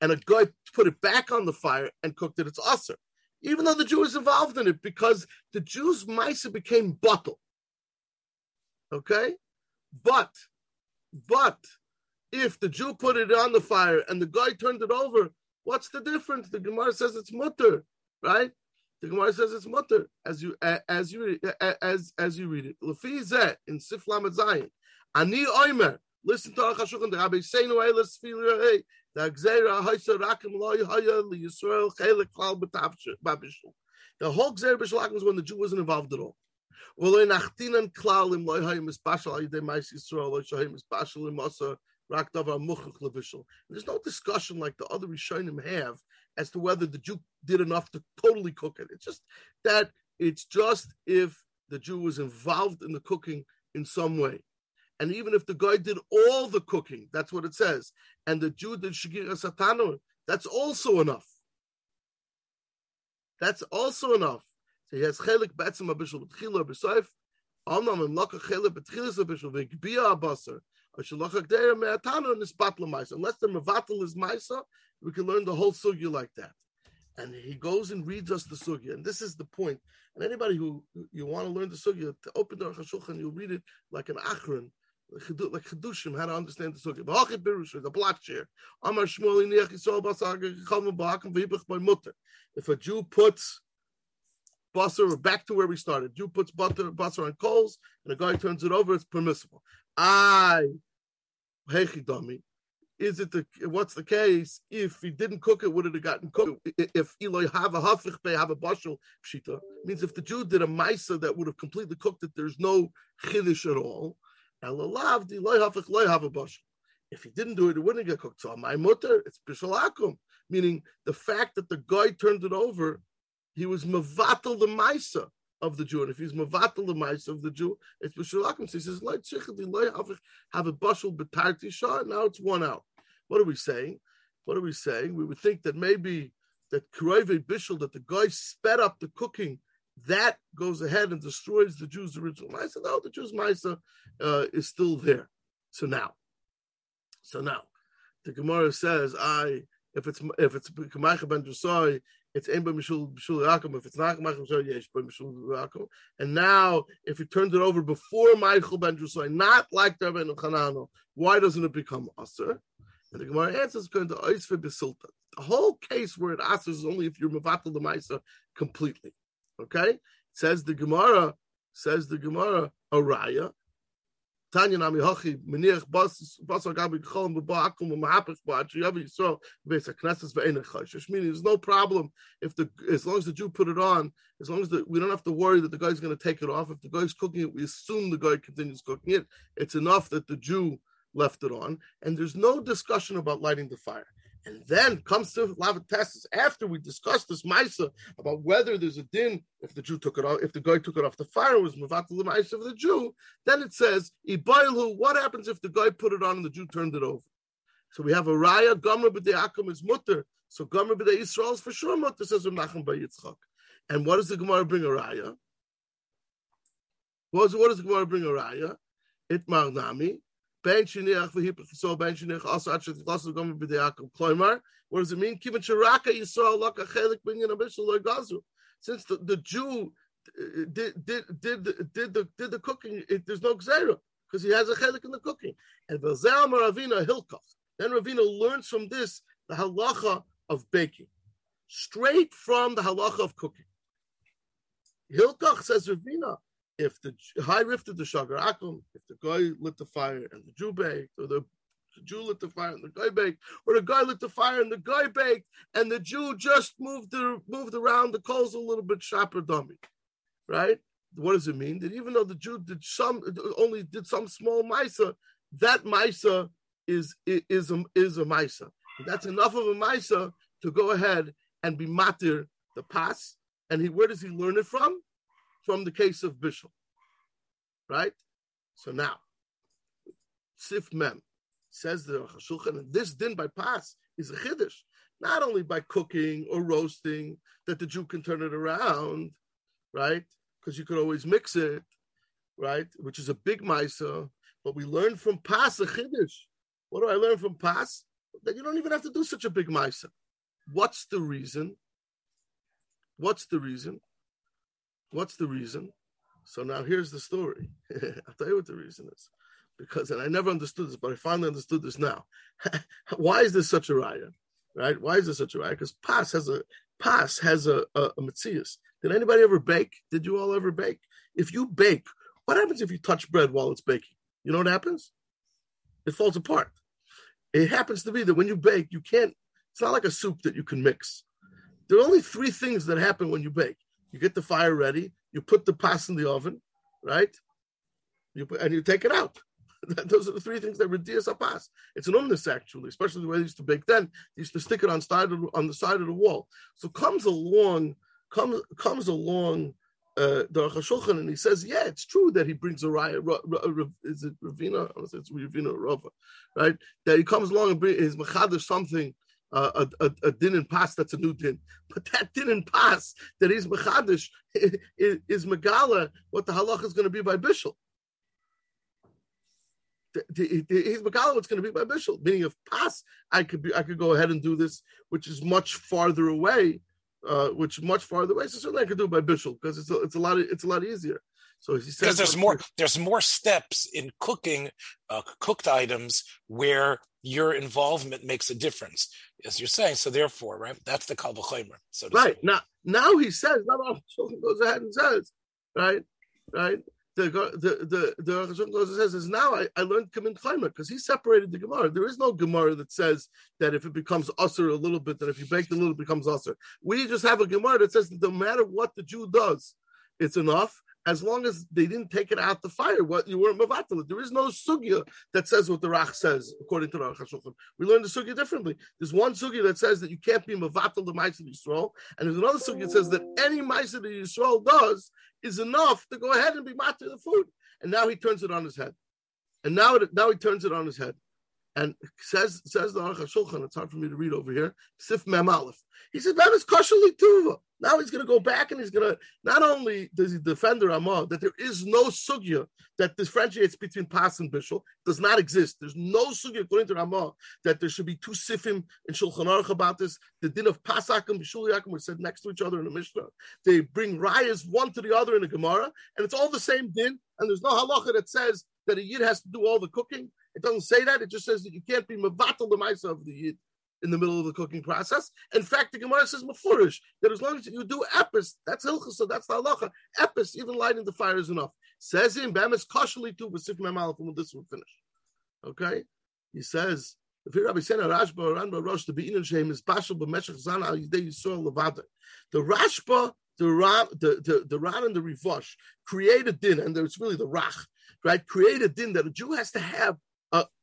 and a guy put it back on the fire and cooked it, it's aser. Even though the Jew is involved in it, because the Jews' ma'isa became bottle. Okay, but but if the Jew put it on the fire and the guy turned it over, what's the difference? The Gemara says it's mutter, right? The Gemara says it's mutter as you as you as as you read it. Lefizeh in Sif Lamed Zayin. Ani Oimer. Listen to Achashukhan. The Rabbi Seinu Eilis Filei. The Gzeira Haisa Rakim Lo Yahaya Li Yisrael Chelik Klal Babishul. The whole Gzeira Bishalakim was when the Jew wasn't involved at all. Well, in Achtinan Klal Im Lo Yahaya Mispashal Ayidei Mais Yisrael Lo Yahaya Mispashal Im Asa there's no discussion like the other Rishonim have as to whether the Jew did enough to totally cook it. It's just that it's just if the Jew was involved in the cooking in some way. And even if the guy did all the cooking, that's what it says, and the Jew did Shagira Satano, that's also enough. That's also enough. So he has chelik betzim abishul b'tchila b'soif, amnam and laka chelik b'tchilas abishul v'gbia abasar, Unless the Mavatal is Maisa, we can learn the whole sugya like that. And he goes and reads us the sugya. And this is the point. And anybody who you want to learn the sugya, to open the Shulchan, you'll read it like an achron, like Chedushim, how to understand the sugya. B'hachit Birusha, the black chair. If a Jew puts butter, back to where we started. Jew puts butter, butter on coals, and the guy turns it over, it's permissible. I, dummy. Is it the what's the case? If he didn't cook it, would it have gotten cooked? If Eloi have a hafich have a bashal pshita means if the Jew did a ma'isa that would have completely cooked it, there's no chiddush at all. If he didn't do it, it wouldn't get cooked. So my mutter, it's bishalakum, meaning the fact that the guy turned it over, he was mavatal the ma'isa of the Jew. And if he's mavatal the mice of the Jew, it's b'shulakim. So he says, have a bushel betarti shah. Now it's one out. What are we saying? What are we saying? We would think that maybe that Kureve Bishul, that the guy sped up the cooking, that goes ahead and destroys the Jew's original Misa. No, the Jew's Misa uh, is still there. So now, so now, the Gemara says, I if it's if it's ben it's Ein Mishul Mishul Yaakov. If it's not Kamacha ben Yesh Mishul Yaakov. And now, if he turns it over before Michael ben Drusai, not like the Ben Chanano, why doesn't it become Aser? And the Gemara answers going to Oisve Besilta. The whole case where it asks is only if you're Mavatal the Maisa completely. Okay? Says the Gemara, says the Gemara, Araya, Tanya Nami Hachi, Meniach Basar Gabi Cholim Baba Akum Mahapach Ba Yavi Yisrael Beis Knesses Ve'enech Choshesh. Meaning, there's no problem if the as long as the Jew put it on, as long as the, we don't have to worry that the guy's going to take it off. If the guy's cooking it, we assume the guy continues cooking it. It's enough that the Jew left it on, and there's no discussion about lighting the fire. And then comes to Lavatasis after we discussed this Maisa about whether there's a din if the Jew took it off, if the guy took it off the fire was Mavatal the Maisa of the Jew. Then it says Ibailhu. What happens if the guy put it on and the Jew turned it over? So we have a raya b'dei Akum is mutter. So Gomer b'dei Yisrael is for sure mutter says Menachem by Yitzchak. And what does the Gemara bring a raya? What, what does the Gemara bring a raya? Itmar nami Ben ben also actually the kloimar. What does it mean? Yisrael laka chelik binyan. Since the, the Jew did did did did the did the cooking, it, there's no gzera because he has a chelik in the cooking. And v'zel Ravina hilkach. Then Ravina learns from this the halacha of baking, straight from the halacha of cooking. Hilkach says Ravina, if the high rifted the shagar akum, if the guy lit the fire and the Jew baked, or the, the Jew lit the fire and the guy baked, or the guy lit the fire and the guy baked, and the Jew just moved the moved around the coals a little bit sharper dummy, right? What does it mean? That even though the Jew did some only did some small misa, that misa is is a is a misa. That's enough of a misa to go ahead and be matir the pas. And he, where does he learn it from? From the case of Bishul. Right? So now, Sif Mem says the and this din by pass is a chiddush, not only by cooking or roasting that the Jew can turn it around, right? Because you could always mix it, right? Which is a big misa. But we learn from pass a chiddush. What do I learn from pass? That you don't even have to do such a big misa. What's the reason? What's the reason? What's the reason? So now here's the story. I'll tell you what the reason is. Because, and I never understood this, but I finally understood this now. Why is this such a raya? Right? Why is this such a raya? Because pas has a pas has a, a, a. Did anybody ever bake? Did you all ever bake? If you bake, what happens if you touch bread while it's baking? You know what happens? It falls apart. It happens to be that when you bake, you can't, it's not like a soup that you can mix. There are only three things that happen when you bake. You get the fire ready. You put the pas in the oven, right? You put, and you take it out. Those are the three things that reduce a pass. It's an umnus actually, especially the way they used to bake then. They used to stick it on side of, on the side of the wall. So comes along, comes comes along uh, Shulchan and he says, yeah, it's true that he brings a raya. Is it Ravina? I don't say it's Ravina or Rava, right? That he comes along and brings his machadish something a, a, a, din and pass that's a new din. But that din and pass that is mechadish is, is megala what the halacha is going to be by bishul. He's megala what's going to be by bishul. Meaning, if pass, I could be, I could go ahead and do this, which is much farther away, uh, which much farther away. So certainly I could do it by bishul because it's a, it's a lot it's a lot easier. So because there's more there's more steps in cooking uh, cooked items where your involvement makes a difference, as you're saying. So therefore, right, that's the kalvachomer. So right say. now, Now he says, now the goes ahead and says, right, right. The the the the goes and says is now I, I learned Kamin Chaimer because he separated the Gemara. There is no Gemara that says that if it becomes usher a little bit, that if you bake a little, it becomes usher. We just have a Gemara that says that no matter what the Jew does, it's enough as long as they didn't take it out the fire, what you weren't mavatal. There is no sugya that says what the Rach says, according to the Rach We learn the sugya differently. There's one sugya that says that you can't be mavatal the Ma'aseh Yisrael, and there's another sugya that says that any Ma'aseh Yisrael does is enough to go ahead and be matter the food. And now he turns it on his head. And now it, now he turns it on his head. And says says the Aruch Shulchan, it's hard for me to read over here. Sif Mem Aleph. He said that is kosher tuva. Now he's going to go back and he's going to not only does he defend the Ramah that there is no sugya that differentiates between pas and bishul does not exist. There's no sugya according to Ramah that there should be two sifim in Shulchan Aruch about this. The din of pasakim bishul yakim were said next to each other in the Mishnah. They bring rayas one to the other in the Gemara, and it's all the same din. And there's no halacha that says that a yid has to do all the cooking. It doesn't say that. It just says that you can't be mevatel the ma'isa of the yid in the middle of the cooking process. In fact, the Gemara says mafurish that as long as you do epis, that's hilchah, so that's the halacha. Epis, even lighting the fire is enough. Says in Bamis kashali too, but sif when this will finish. Okay, he says. If you Rabbi said Rashba or Ranba Rosh to be in Shem is bashal b'meshach zan al yidei Yisrael levada. The Rashba, the Ram, the the the Ran and the Rivosh create a din, and it's really the Rach, right? Create a din that a Jew has to have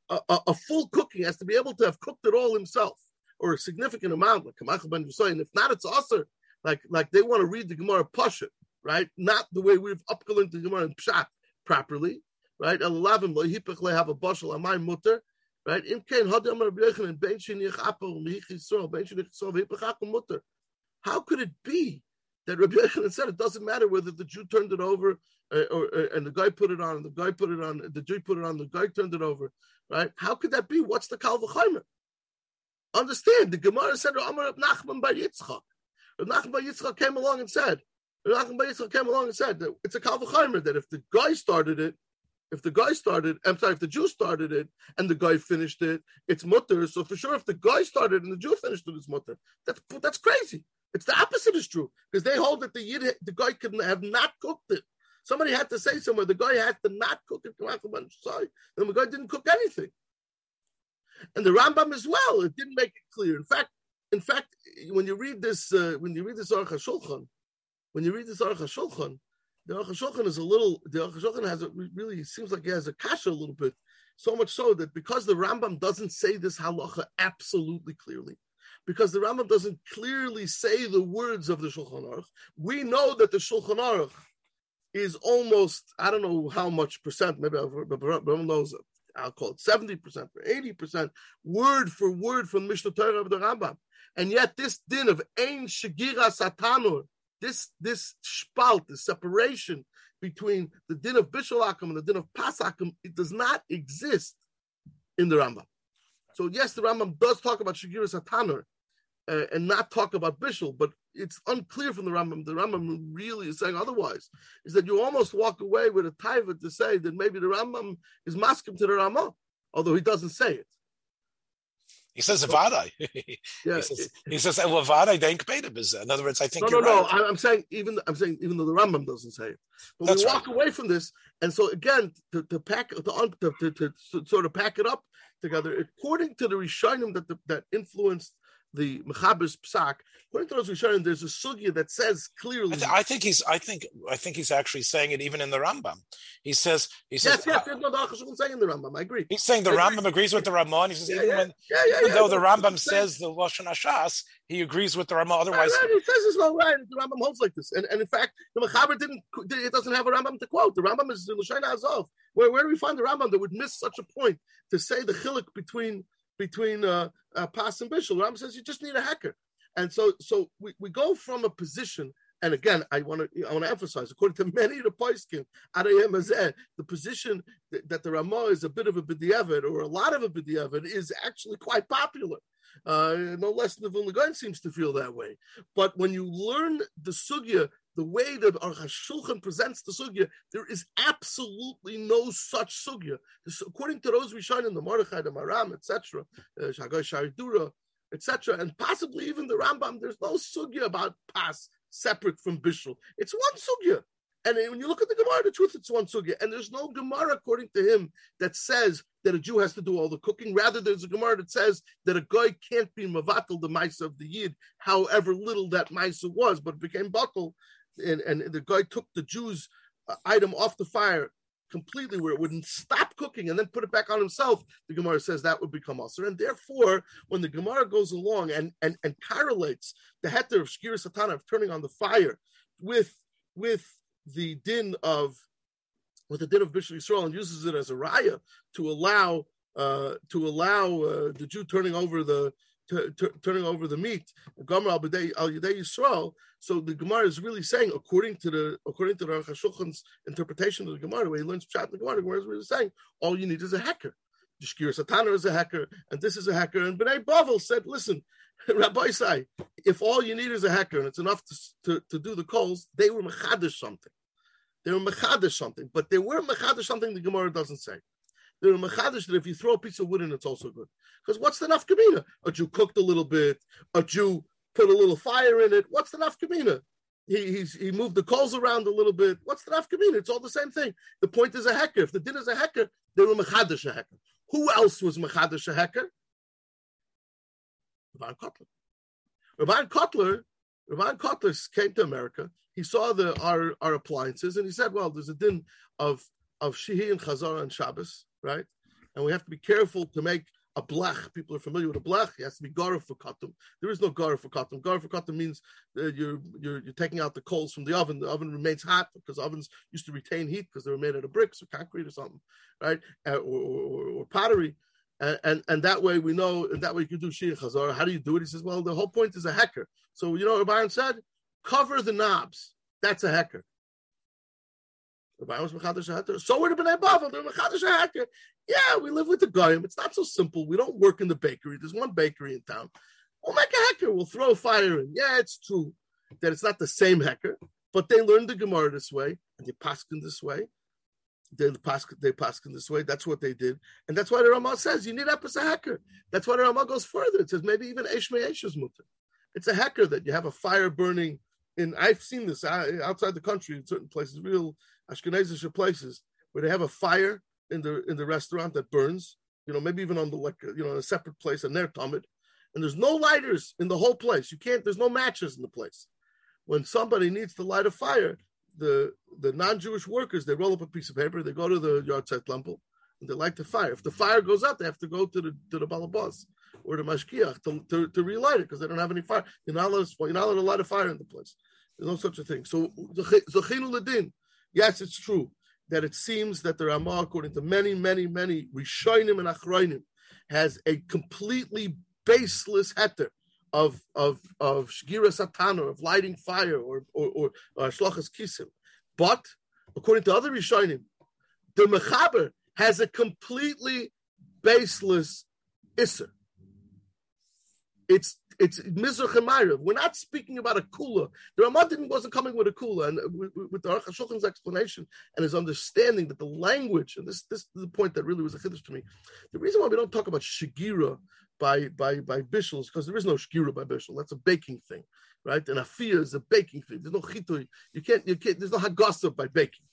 a, a, full cooking, has to be able to have cooked it all himself or a significant amount, like Kamach ben and if not, it's also like like they want to read the Gemara Pasha, right? Not the way we've upgalined the Gemara and Pshat properly, right? Lo have a bushel amay mutter, right? Im kein hadam Rabbi Yochanan ben shenich apel mihichisol ben mutter. How could it be that Rabbi Yochanan said it doesn't matter whether the Jew turned it over uh, or, uh, and the guy put it on, the guy put it on, the Jew put it on, the guy turned it over, right? How could that be? What's the Kal V'chaimer? Understand, the Gemara said, Amar Nachman Bar Yitzchak. Nachman Bar Yitzchak came along and said, Nachman Bar Yitzchak came along and said that it's a Kalvachaimer that if the guy started it, if the guy started, I'm sorry, if the Jew started it and the guy finished it, it's mutter. So for sure, if the guy started and the Jew finished it, it's mutter. That's that's crazy. It's the opposite is true because they hold that the Yid, the guy could have not cooked it. Somebody had to say somewhere the guy had to not cook it. And the guy didn't cook anything. And the Rambam as well, it didn't make it clear. In fact, in fact, when you read this, uh, when you read this Aruch Shulchan, when you read this Aruch Shulchan, the Aruch Shulchan is a little. The Aruch Shulchan has a really seems like he has a kasha a little bit. So much so that because the Rambam doesn't say this halacha absolutely clearly, because the Rambam doesn't clearly say the words of the Shulchan Aruch, we know that the Shulchan Aruch is almost I don't know how much percent. Maybe Rambam knows I'll call it 70% or 80%, word for word from Mishnah Torah of the Rambam. And yet this din of Ein Shagira Satanur, this this spalt, the separation between the din of Bishalakim and the din of Pasakim, it does not exist in the Rambam. So yes, the Rambam does talk about Shagira Satanur, uh, and not talk about Bishul, but it's unclear from the Rambam. The Rambam really is saying otherwise. Is that you almost walk away with a taiva to say that maybe the Rambam is maskim to the Ramah, although he doesn't say it. He says Vadai. yeah, he says, he says Vadai denk In other words, I think no, no, right. no. I'm saying even I'm saying even though the Rambam doesn't say it, but That's we walk right. away from this, and so again to, to pack to, to, to, to, sort of pack it up together according to the Rishonim that the, that influenced the Mechaber's Psak, according to those Rishonim, there's a sugya that says clearly. I, th- I, think he's. I think. I think he's actually saying it even in the Rambam. He says. He says. Yes, yes. Uh, no, the saying in the Rambam. I agree. He's saying the Rambam agrees with the Ramah. He says yeah, even yeah, when, yeah, even though the Rambam says the Lashon Hashas, he agrees with the Ramah. Otherwise, right, he says it's not right. The Rambam holds like this, and, and in fact, the Mechaber didn't. It doesn't have a Rambam to quote. The Rambam is the Lashon Azov. Where where do we find the Rambam that would miss such a point to say the chilik between between uh, uh, Pas and Bishul. Ram says you just need a hacker, and so so we, we go from a position. And again, I want to I want to emphasize, according to many of the Poiskin, the position that, that the Ramah is a bit of a b'diavad or a lot of a b'diavad is actually quite popular. Uh, no less than the Vilna seems to feel that way. But when you learn the sugya the way that our Shulchan presents the sugya, there is absolutely no such sugya. According to those we shine in the Mordechai, the Maram, etc., uh, Shagai Sharidura, etc., and possibly even the Rambam, there's no sugya about pas separate from Bishul. It's one sugya. And when you look at the Gemara, the truth, it's one sugya. And there's no Gemara, according to him, that says that a Jew has to do all the cooking. Rather, there's a Gemara that says that a guy can't be mavatal the mice of the yid, however little that mice was, but became buckle. And, and the guy took the Jew's uh, item off the fire completely where it wouldn't stop cooking and then put it back on himself, the Gemara says that would become usher. And therefore, when the Gemara goes along and and, and correlates the heter of Shkira Satana of turning on the fire with with the din of with the din of Bishul Yisrael and uses it as a raya to allow uh, to allow uh, the Jew turning over the t- t- turning over the meat, Gomer al al Yisrael. So the Gemara is really saying, according to the according to the Shulchan's interpretation of the Gemara, where he learns Pshat the Gemara, the Gemara is really saying, all you need is a hacker. Shkir Satana is a hacker, and this is a hacker. And Bnei Bavel said, listen, Rabbi Sai, if all you need is a hacker and it's enough to, to, to do the calls, they were mechadish something. They were mechadish something, but they were mechadish something the Gemara doesn't say. They're mechadish that if you throw a piece of wood in, it's also good. Because what's the nafkamina? A Jew cooked a little bit, a Jew put a little fire in it. What's the nafkamina? He he moved the coals around a little bit. What's the nafkamina? It's all the same thing. The point is a hacker. If the din is a hacker, they were mechadish a hacker. Who else was mechadish a hacker? Rabban Kotler. Rabban Kotler, Rabban Kotler came to America. He saw the our, our appliances and he said, "Well, there's a din of of shihi and chazara and Shabbos, right? And we have to be careful to make a blech. People are familiar with a blech. It has to be gara for katum. There is no gara for katum. Gara for katum means you're, you're you're taking out the coals from the oven. The oven remains hot because ovens used to retain heat because they were made out of bricks or concrete or something, right? Uh, or, or, or, pottery. And, and, and that way we know, and that way you can do shir chazara. How do you do it? He says, well, the whole point is a hacker. So you know what Byron said? Cover the knobs. That's a hacker. So would have been Bavel. They're Mechadash Yeah, we live with the Goyim. It's not so simple. We don't work in the bakery. There's one bakery in town. We'll make a hacker. We'll throw fire in. Yeah, it's true that it's not the same hacker, but they learned the Gemara this way and they paskin this way. They paskin, they paskin this way. That's what they did, and that's why the Ramah says you need up as a hacker. That's why the Ramah goes further. It says maybe even Eshmei is mutter. It's a hacker that you have a fire burning. In I've seen this uh, outside the country in certain places, real Ashkenazish places where they have a fire in the in the restaurant that burns, you know, maybe even on the like you know, a separate place, and they're tumid, and there's no lighters in the whole place. You can't. There's no matches in the place. When somebody needs to light a fire, the the non-Jewish workers they roll up a piece of paper, they go to the yahrzeit lample, and they light the fire. If the fire goes out, they have to go to the to the balabas or the mashkiach to, to, to relight it because they don't have any fire. You're not allowed you're not allowed to light a fire in the place. There's no such a thing. So zechinu ledin Yes, it's true that it seems that the Ramah, according to many, many, many Rishonim and Achrayim, has a completely baseless heter of of of shgira satana of lighting fire or or or, or shlachas kisim. But according to other Rishonim, the mechaber has a completely baseless isser. It's it's Mizrach We're not speaking about a kula. The Ramadan wasn't coming with a kula, and with, the Aruch explanation and his understanding that the language, and this this is the point that really was a chiddush to me. The reason why we don't talk about shigira by by by bishul is because there is no shigira by bishul. That's a baking thing, right? And afia is a baking thing. There's no chitui. You can't you can't. There's no hagasa by baking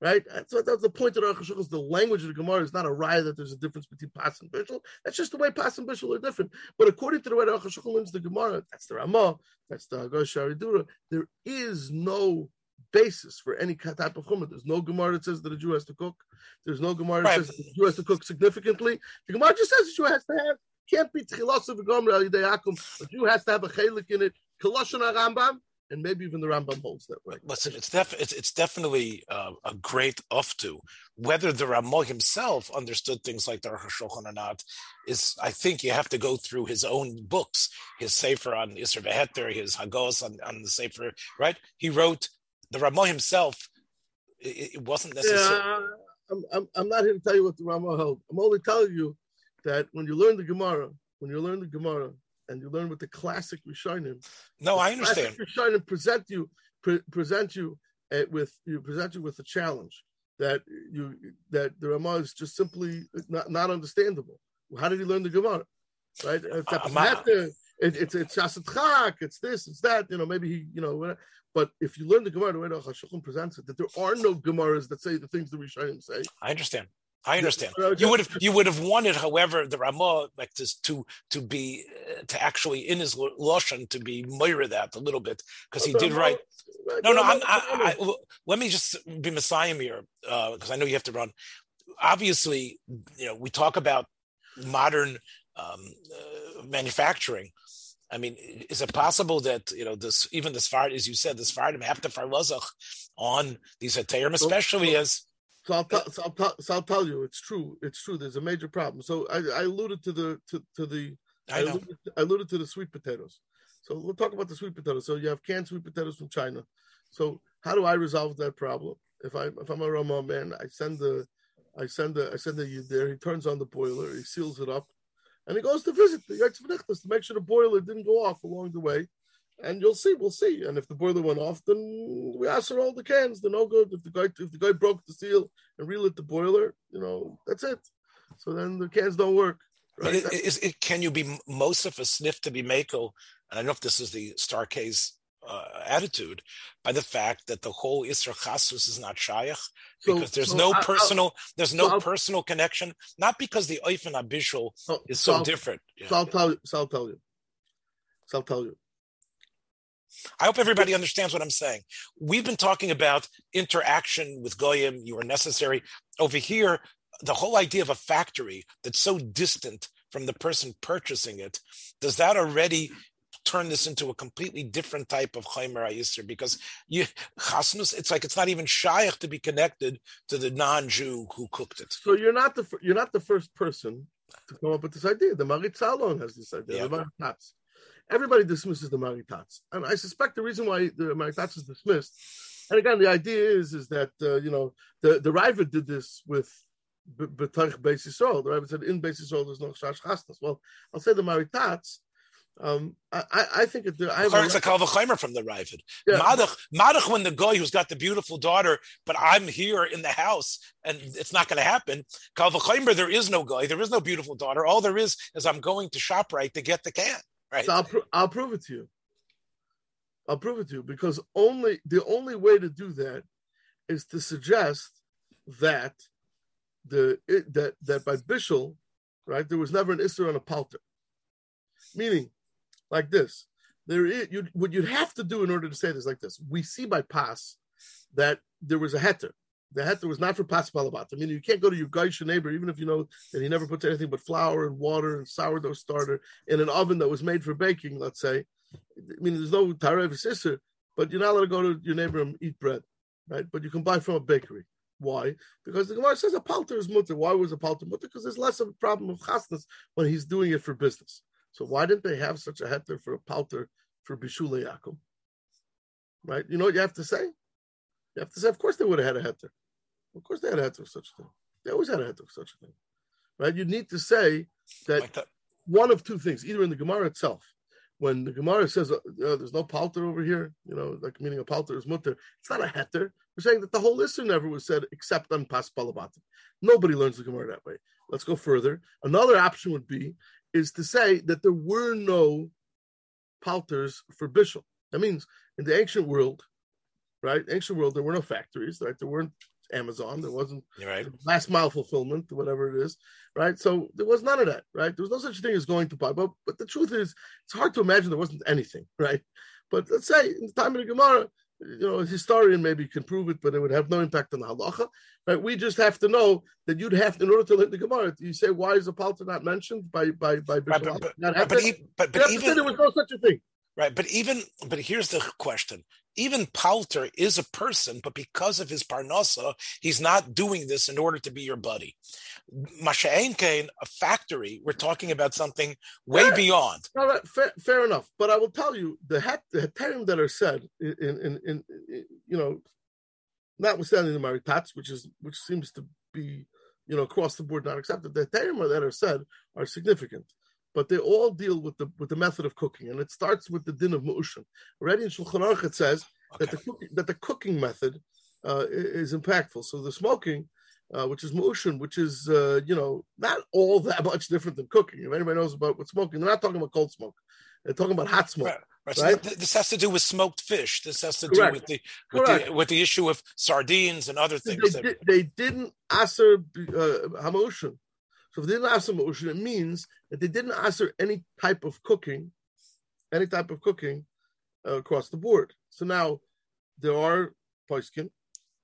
right? So that's the point of Aruch is the language of the Gemara is not a riot that there's a difference between Pas and Bishul. That's just the way Pas and Bishul are different. But according to the way Aruch learns the Gemara, that's the Ramah, that's the Agosh Dura, there is no basis for any type of chumrah. There's no Gemara that says that a Jew has to cook. There's no Gemara that right. says that a Jew has to cook significantly. The Gemara just says a Jew has to have. Can't be tchilas of a A Jew has to have a chelik in it. Koloshon Rambam and maybe even the Rambam holds that way. Listen, it's def- it's, it's definitely uh, a great to Whether the Ramah himself understood things like the Shulchan or not is, I think, you have to go through his own books, his Sefer on Isser Beheter, his Hagos on, on the Sefer, right? He wrote the Ramah himself. It, it wasn't necessary. Yeah, I'm, I'm, I'm not here to tell you what the Ramah held. I'm only telling you that when you learn the Gemara, when you learn the Gemara, and you learn with the classic Rishonim. No, I understand. Rishonim present you pre- present you uh, with you present you with a challenge that you that the Ramah is just simply not, not understandable. How did he learn the Gemara? Right? It's, uh, it, it's it's chak, it's this, it's that. You know, maybe he, you know, but if you learn the Gemara the way the Hashukun presents it, that there are no Gemaras that say the things the Rishonim say. I understand. I understand. You would have you would have wanted, however, the Ramah like this to to be to actually in his lashon to be moira that a little bit because he did write. No, no. I'm, I, I, let me just be messiah here because uh, I know you have to run. Obviously, you know we talk about modern um, uh, manufacturing. I mean, is it possible that you know this even this fire, as you said, this fire have to farlazach on these heterim, especially as so I'll, t- so, I'll t- so I'll tell you, it's true. It's true. There's a major problem. So I, I alluded to the to, to the I, I, alluded, I, alluded, to the sweet potatoes. So we'll talk about the sweet potatoes. So you have canned sweet potatoes from China. So how do I resolve that problem? If I if I'm a Rama man, I send the I send the I send the you there. He turns on the boiler. He seals it up, and he goes to visit the Yetz to make sure the boiler didn't go off along the way and you'll see, we'll see. And if the boiler went off, then we ask for all the cans. They're no good. If the guy if the guy broke the seal and relit the boiler, you know, that's it. So then the cans don't work. Right? But is, it, can you be most of a sniff to be mako? And I don't know if this is the Star Case uh, attitude by the fact that the whole Isra Chasus is not Shaykh because so, there's so no I, personal I'll, there's no so personal connection, not because the Oifen Abishal is so, different. Yeah. So I'll tell you. So I'll tell you. So I'll tell you. I hope everybody understands what I'm saying. We've been talking about interaction with Goyim, you are necessary. Over here, the whole idea of a factory that's so distant from the person purchasing it, does that already turn this into a completely different type of chaymer ayisr? Because you chasnus, it's like it's not even shaykh to be connected to the non-Jew who cooked it. So you're not the you're not the first person to come up with this idea. The Marit Salon has this idea. Yeah. The everybody dismisses the Maritats. And I suspect the reason why the Maritats is dismissed, and again, the idea is is that, uh, you know, the, the Riva did this with B'tarich Beis Yisrael. The Riva said, in Beis Yisrael, there's no Shash Chasnas. Well, I'll say the Maritats, um, I, I think it, I have it's a Kalvachaimer from the Ravid. Yeah. Madach, Madach, when the guy who's got the beautiful daughter, but I'm here in the house and it's not going to happen. Kalvachaimer, there is no guy, there is no beautiful daughter. All there is is I'm going to ShopRite to get the can. Right. So I'll, I'll prove it to you. I'll prove it to you because only the only way to do that is to suggest that the it, that that by Bishul, right, there was never an Isser on a palter. Meaning, like this, there is you what you'd have to do in order to say this like this. We see by Pas that there was a heter the heter was not for pas balabat. I mean, you can't go to your Geisha neighbor, even if you know that he never puts anything but flour and water and sourdough starter in an oven that was made for baking, let's say. I mean, there's no tarev sister, but you're not allowed to go to your neighbor and eat bread, right? But you can buy from a bakery. Why? Because the Gemara says a palter is mutter. Why was a palter mutter? Because there's less of a problem of chasnas when he's doing it for business. So why didn't they have such a heter for a palter for bishule yakum? Right? You know what you have to say? You have to say, of course they would have had a heter. Of course, they had a heter of such a thing. They always had a heter of such a thing, right? You need to say that, like one of two things, either in the Gemara itself, when the Gemara says uh, uh, there's no palter over here, you know, like meaning a palter is mutter, it's not a heter. We're saying that the whole issue never was said except on pas palabatim. Nobody learns the Gemara that way. Let's go further. Another option would be is to say that there were no palters for bishul. That means in the ancient world, right? Ancient world, there were no factories, right? There weren't Amazon. There wasn't right. last mile fulfillment, whatever it is, right? So there was none of that, right? There was no such thing as going to buy. But but the truth is, it's hard to imagine there wasn't anything, right? But let's say in the time of the Gemara, you know, a historian maybe can prove it, but it would have no impact on the halacha. Right? We just have to know that you'd have to, in order to learn the Gemara. You say why is the palter not mentioned by by by Right, but, but, but, but, but, but even there was no such a thing. Right, but even but here's the question: even Palter is a person, but because of his parnasa, he's not doing this in order to be your buddy. Masha'en Kain, a factory, we're talking about something way beyond. fair, fair, enough, but I will tell you the het, the heterim that are said in, in, in, in, you know, notwithstanding the maritats, which is which seems to be you know across the board not accepted, the heterim that are said are significant but they all deal with the with the method of cooking, and it starts with the din of mu'ushin. Already in Shulchan Aruch it says okay. that the cooking, that the cooking method uh, is impactful. So the smoking, uh, which is mu'ushin, which is uh, you know not all that much different than cooking. If anybody knows about what smoking, they're not talking about cold smoke. They're talking about hot smoke. Right. Right. Right? Th- this has to do with smoked fish. This has to Correct. do with the with Correct. the, with the issue of sardines and other They, things. that- they didn't answer uh, hamotion. So if they didn't answer motion, it means that they didn't answer any type of cooking, any type of cooking uh, across the board. So now there are poiskin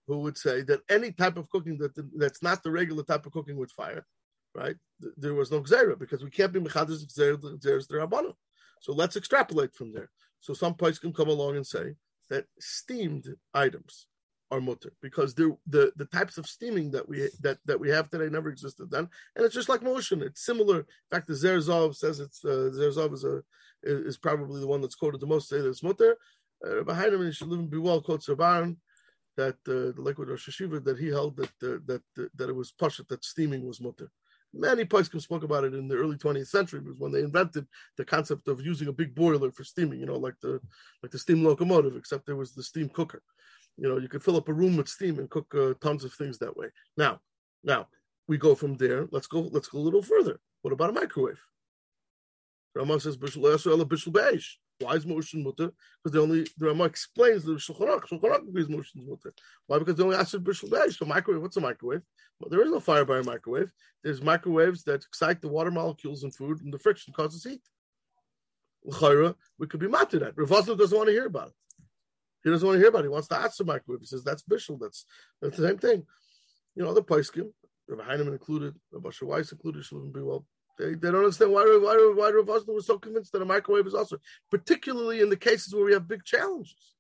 who would say that any type of cooking that that's not the regular type of cooking with fire, right? th- There was no gzera because we can't be mechadis gzeras derabana. So let's extrapolate from there. So some poiskin come along and say that steamed items are mutter because the the types of steaming that we that that we have today never existed then, and it's just like motion. It's similar. In fact, the Zerzov says it's uh, Zerzov is a is probably the one that's quoted the most. Say that it's mutter. Uh, behind him, and should live and be well. Quotes Rabban that uh, the liquid Rosh Hashiva that he held that uh, that that that it was pashut that steaming was mutter. Many poskim spoke about it in the early 20th century was when they invented the concept of using a big boiler for steaming. You know, like the like the steam locomotive, except there was the steam cooker you know you could fill up a room with steam and cook uh, tons of things that way. Now now we go from there. Let's go let's go a little further. What about a microwave? Rama says bishul ela bishul beish. why is motion mutter? Because the only the Rama explains the Shulchan Aruch. Shulchan Aruch agrees motion is mutter. Why? Because they only asked bishul beish so microwave what's a microwave? Well, there is no fire by a microwave. There's microwaves that excite the water molecules in food and the friction causes heat. L'chayra, we could be mad to that. Ravazno doesn't want to hear about it he doesn't want to hear about it. He wants to the microwave. He says that's bishul. That's that's the same thing. You know, the Paiskim, Rabbi Heinemann included, Rabbi Weiss included, Shlomo be well. They, they don't understand why why why Rav Wosner was so convinced that a microwave is also, particularly in the cases where we have big challenges.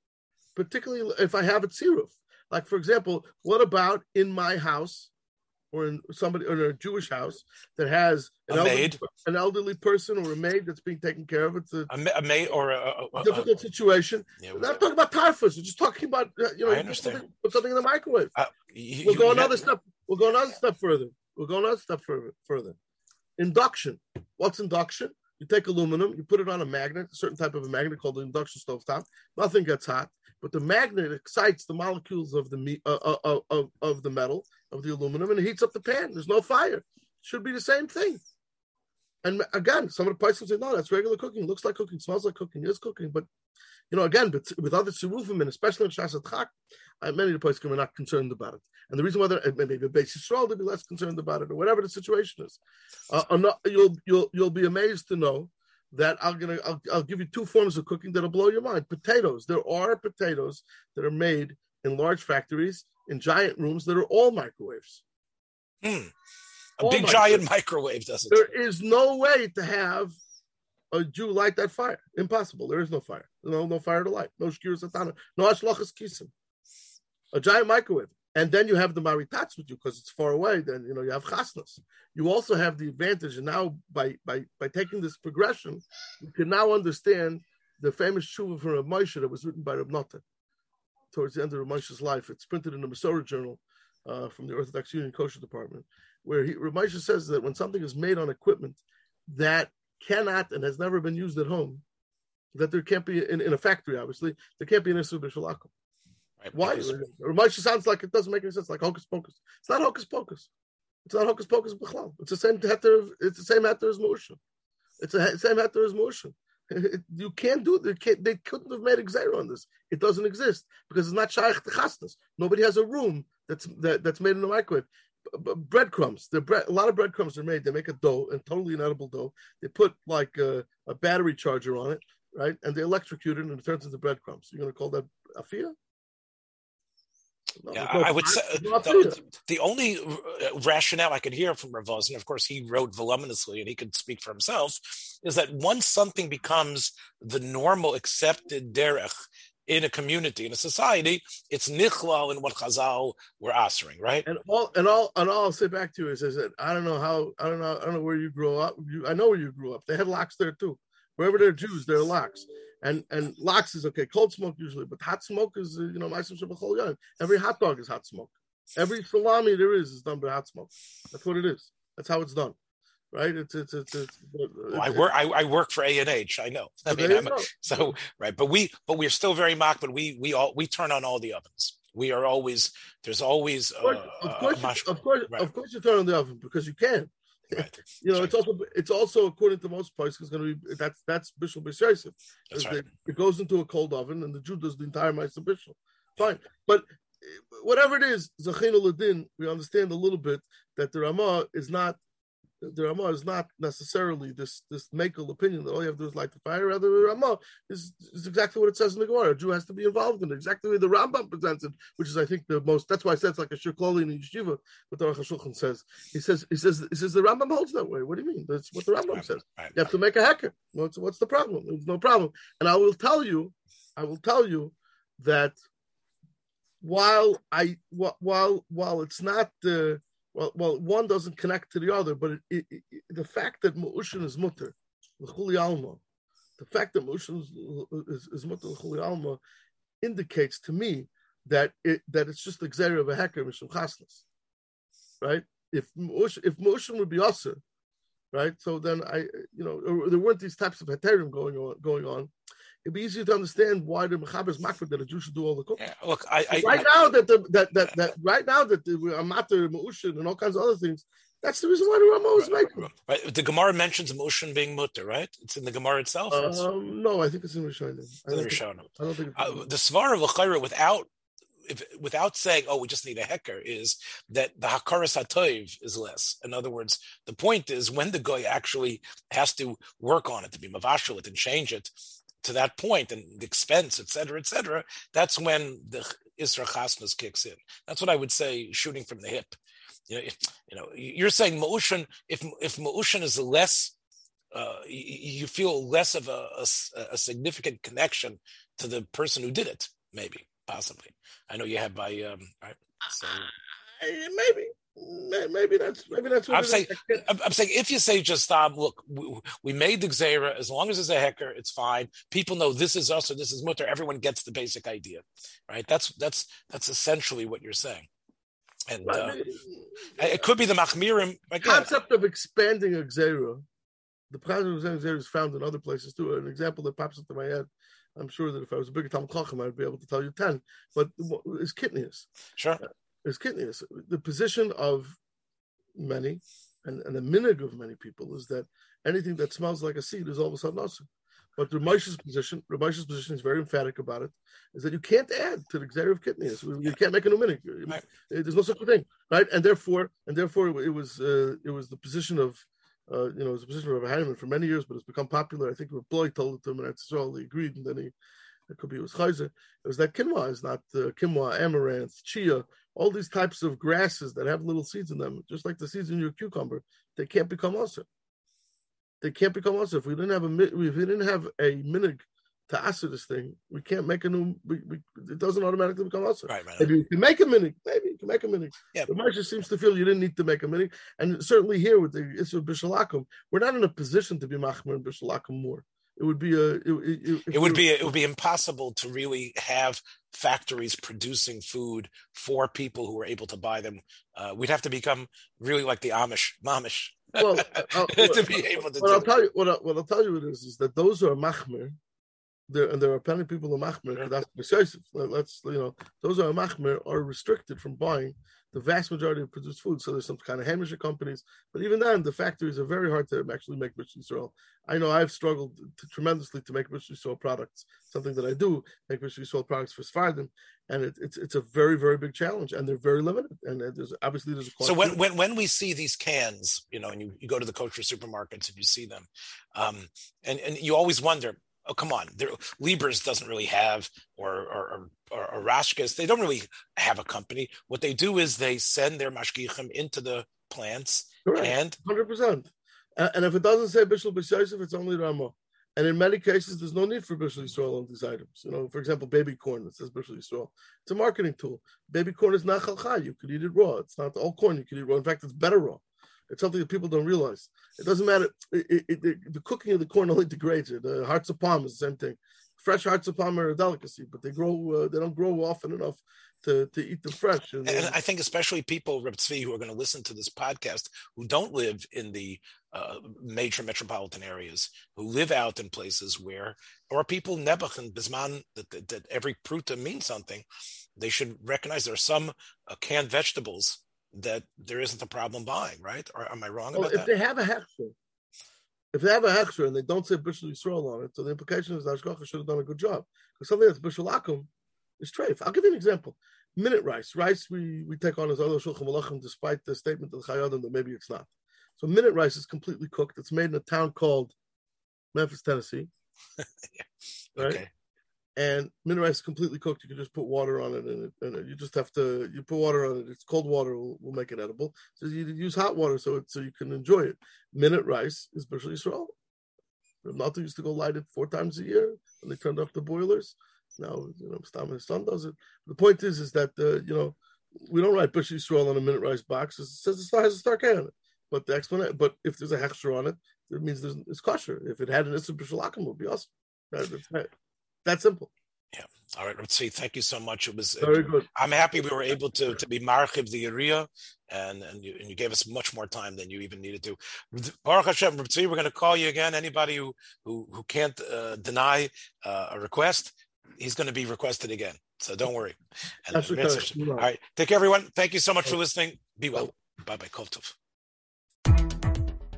Particularly if I have a tziruf. Like for example, what about in my house or in somebody or in a Jewish house that has an elderly, maid. an elderly person or a maid that's being taken care of? It's a a, ma- a may or a, a- difficult situation. yeah, We're not talking about typhus. We're just talking about uh, you know I put understand. something, put something in the microwave. uh, you- We'll go another step. We'll go another step further. We'll go another step further. Further, induction. What's induction? You take aluminum, you put it on a magnet, a certain type of a magnet called the induction stovetop. Nothing gets hot, but the magnet excites the molecules of the uh, uh, uh, of, of the metal of the aluminum and it heats up the pan. There's no fire. Should be the same thing. And again, some of the places say, no, that's regular cooking. Looks like cooking, smells like cooking, is cooking. But, you know, again, but with other tzirufim, and especially in Shasat uh, many of the places are not concerned about it. And the reason why they're uh, maybe a base Yisrael, they'll be less concerned about it, or whatever the situation is. Uh, not- you'll, you'll, you'll be amazed to know that I'm gonna I'll, I'll give you two forms of cooking that'll blow your mind. Potatoes. There are potatoes that are made in large factories in giant rooms that are all microwaves. Hmm. A Oh big my giant microwave doesn't. There is no way to have a Jew light that fire. Impossible. There is no fire. No, no fire to light. No shkir satana. No ashlachas kisim. A giant microwave. And then you have the maritats with you because it's far away. Then you know you have chasnas. You also have the advantage, and now by by by taking this progression, you can now understand the famous tshuva from Rav Moshe that was written by Rav Natan towards the end of Rav Moshe's life. It's printed in the Masorah Journal uh, from the Orthodox Union Kosher Department, where he, Rav Moshe says that when something is made on equipment that cannot and has never been used at home, that there can't be in, in a factory, obviously, there can't be an issue b'shalakum. Right, Why? Rav Moshe sounds like it doesn't make any sense, like hocus pocus. It's not hocus pocus. It's not hocus pocus b'chlal. It's the same heter. It's the same heter as motion. It's the same heter as motion. You can't do it. They, can't, they couldn't have made exer on this. It doesn't exist because it's not shaykh to. Nobody has a room that's that, that's made in the microwave. B- b- breadcrumbs. The bread, a lot of breadcrumbs are made. They make a dough, and totally inedible dough. They put like a, a battery charger on it, right? And they electrocute it, and it turns into breadcrumbs. You're going to call that afia? Yeah, I would say the, the only uh, rationale I could hear from Ravos, and of course he wrote voluminously and he could speak for himself, is that once something becomes the normal accepted derech in a community, in a society, it's nichlal in what Chazal were answering, right? And all and all and all I'll say back to you is, is that I don't know how I don't know I don't know where you grew up. You, I know where you grew up. They had locks there too. Wherever there are Jews, there are locks. And and locks is okay. Cold smoke usually, but hot smoke is uh, you know. Every hot dog is hot smoke. Every salami there is is done by hot smoke. That's what it is. That's how it's done, right? It's it's it's. it's, Well, I work. I, I work for A and H. I know. I mean, I'm, go. so right, but we, but we're still very mock. But we, we all, we turn on all the ovens. We are always. There's always. Of course, Uh, of course, a of course, right. of course, you turn on the oven because you can. Right. you know, That's it's also it's also according to most places it's going to be that's that's bishul. That's right. It goes into a cold oven, and the Jew does the entire ma'aser bishul. Fine, but uh, whatever it is, zachinu ladin, we understand a little bit that the Ramah is not the Ramah is not necessarily this this makel opinion that all you have to do is light the fire. Rather, the Ramah is, is exactly what it says in the Gemara. A Jew has to be involved in it, exactly the way the Rambam presents it, which is I think the most. That's why I said it's like a shirkloli in yeshiva. What the HaShulchan says, he says he says he says the Rambam holds that way. What do you mean? That's what the Rambam says. You have to make a hacker. What's what's the problem? There's no problem. And I will tell you, I will tell you that while I while while it's not the well, well, one doesn't connect to the other, but it, it, it, the fact that Mu'ushin is mutter, l'chuli alma, the fact that Mu'ushin is, is, is mutter alma indicates to me that it that it's just the xeri of a hacker mishum chasnas, right? If Mu'ush, if Mu'ushin would be usher, right? So then I, you know, there weren't these types of heterim going on going on. It'd be easier to understand why the mechaber is makfir that a Jew should do all the cooking. Yeah, look, I, I right now that the that that, that right now that the amater Ma'ushin and all kinds of other things, that's the reason why the Rama was making. right, the Gemara mentions motion being mutter, right? It's in the Gemara itself. It's Um, no, I think it's in Rishonim. I in don't the think, Rishonim. I don't think it's Uh, the Svar of L'chaira without if, without saying, "Oh, we just need a hecker," is that the hakaras hatoiv is less. In other words, the point is when the guy actually has to work on it to be mavashal it and change it to that point and the expense, et cetera, et cetera. That's when the Isra Chasnas kicks in. That's what I would say, shooting from the hip. You know, you know, you're saying Ma'ushan. If if Ma'ushan is less, uh, you, feel less of a significant connection to the person who did it. Maybe, possibly. I know you have by um, right. So Eh, maybe, May- maybe that's maybe that's what I'm saying- I can't- I'm, saying if you say just stop, look, we, we made the Xera, as long as it's a hacker, it's fine. People know this is us or this is mutter. Everyone gets the basic idea, right? That's that's that's essentially what you're saying. And uh, it could be the Machmirim. the concept of expanding a xera, the concept of expanding xera is found in other places too. An example that pops into my head. I'm sure that if I was a bigger Talmud Chacham, I'd be able to tell you ten. But is kidneys. sure. Is kitnius. The position of many and, and the minig of many people is that anything that smells like a seed is all of a sudden also. But Rav Moshe's position, Rav Moshe's position is very emphatic about it, is that you can't add to the Xer of kitnius. You can't make a new minig. Right. There's no such a thing, right? And therefore, and therefore, it was uh, it was the position of uh, you know, it was the position of Heinemann for many years, but it's become popular. I think Rabbi told it to him, and that's all he agreed, and then he it could be it was Chayzer. It was that quinoa is not uh, quinoa, amaranth, chia, all these types of grasses that have little seeds in them, just like the seeds in your cucumber, they can't become asa. They can't become asa. If we didn't have a if we didn't have a minig to asa this thing, we can't make a new. We, we, it doesn't automatically become asa. Right, right. Maybe you can make a minig. Maybe you can make a minig. Yeah. The Marsha seems to feel you didn't need to make a minig, and certainly here with the issue of bishalakum, we're not in a position to be machmer and bishalakum more. It would be a. It, it, It would be it would be impossible to really have factories producing food for people who are able to buy them. Uh, we'd have to become really like the Amish, Mamish, well uh, to be able to What I'll do. tell you, what, I, what I'll tell you it is, is that those who are machmer, there and there are plenty of people who are machmer. Sure. That's Let's you know, those who are machmer are restricted from buying the vast majority of produced food. So there's some kind of hamish companies, but even then, the factories are very hard to actually make Bishul Yisrael. I know I've struggled to, tremendously to make Bishul Yisrael products. Something that I do make Bishul Yisrael products for Sfardim, and it, it's it's a very very big challenge, and they're very limited. And uh, there's obviously there's a So when, when when we see these cans, you know, and you, you go to the kosher supermarkets and you see them, um, and and you always wonder, oh come on, there, doesn't really have, or or or, or Rashkas, they don't really have a company. What they do is they send their mashgichim into the plants, Correct. and Hundred percent. And if it doesn't say Bishul B'Shaysev, it's only Rama. And in many cases, there's no need for Bishul Yisrael on these items. You know, for example, baby corn. It says Bishul Yisrael. It's a marketing tool. Baby corn is not chalchai. You could eat it raw. It's not all corn you could eat raw. In fact, it's better raw. It's something that people don't realize. It doesn't matter. It, it, it, the cooking of the corn only degrades it. The hearts of palm is the same thing. Fresh hearts of palm are a delicacy, but they grow. Uh, they don't grow often enough to, to eat them fresh. And, And I think especially people, Reb Tzvi, who are going to listen to this podcast, who don't live in the uh, major metropolitan areas, who live out in places where, or people Nebuch and Bisman, that, that, that every pruta means something, they should recognize there are some uh, canned vegetables that there isn't a problem buying, right? Or am I wrong well, about if that? they have a hechsher, if they have a hechsher and they don't say Bishul Yisrael on it, so the implication is that should have done a good job. Because something that's Bishul Akum is treif. I'll give you an example. Minute rice. Rice we, we take on as other Shulchan Malachim despite the statement of the Chayadim that maybe it's not. So minute rice is completely cooked. It's made in a town called Memphis, Tennessee. yeah. Right? Okay. And minute rice is completely cooked. You can just put water on it, and, it, and you just have to you put water on it. It's cold water will, will make it edible. So you use hot water so it, so you can enjoy it. Minute rice is Bishul Yisrael. Malta used to go light it four times a year, and they turned off the boilers. Now you know Stam his son does it. The point is, is that uh, you know we don't write Bishul Yisrael on a minute rice box. It says it has a star K on it. But the explanation, but if there's a hechsher on it, it means there's it's kosher. If it had an issa b'shalakim, it would be awesome. That, that's that simple. Yeah. All right. See. Thank you so much. It was very good. I'm happy we were able to to be marchiv the area, and and you and you gave us much more time than you even needed to. Baruch Hashem, we're going to call you again. Anybody who who who can't uh, deny uh, a request, he's going to be requested again. So don't worry. And, and, all right. Take care, everyone. Thank you so much for listening. Be well. Bye bye. Kol tov.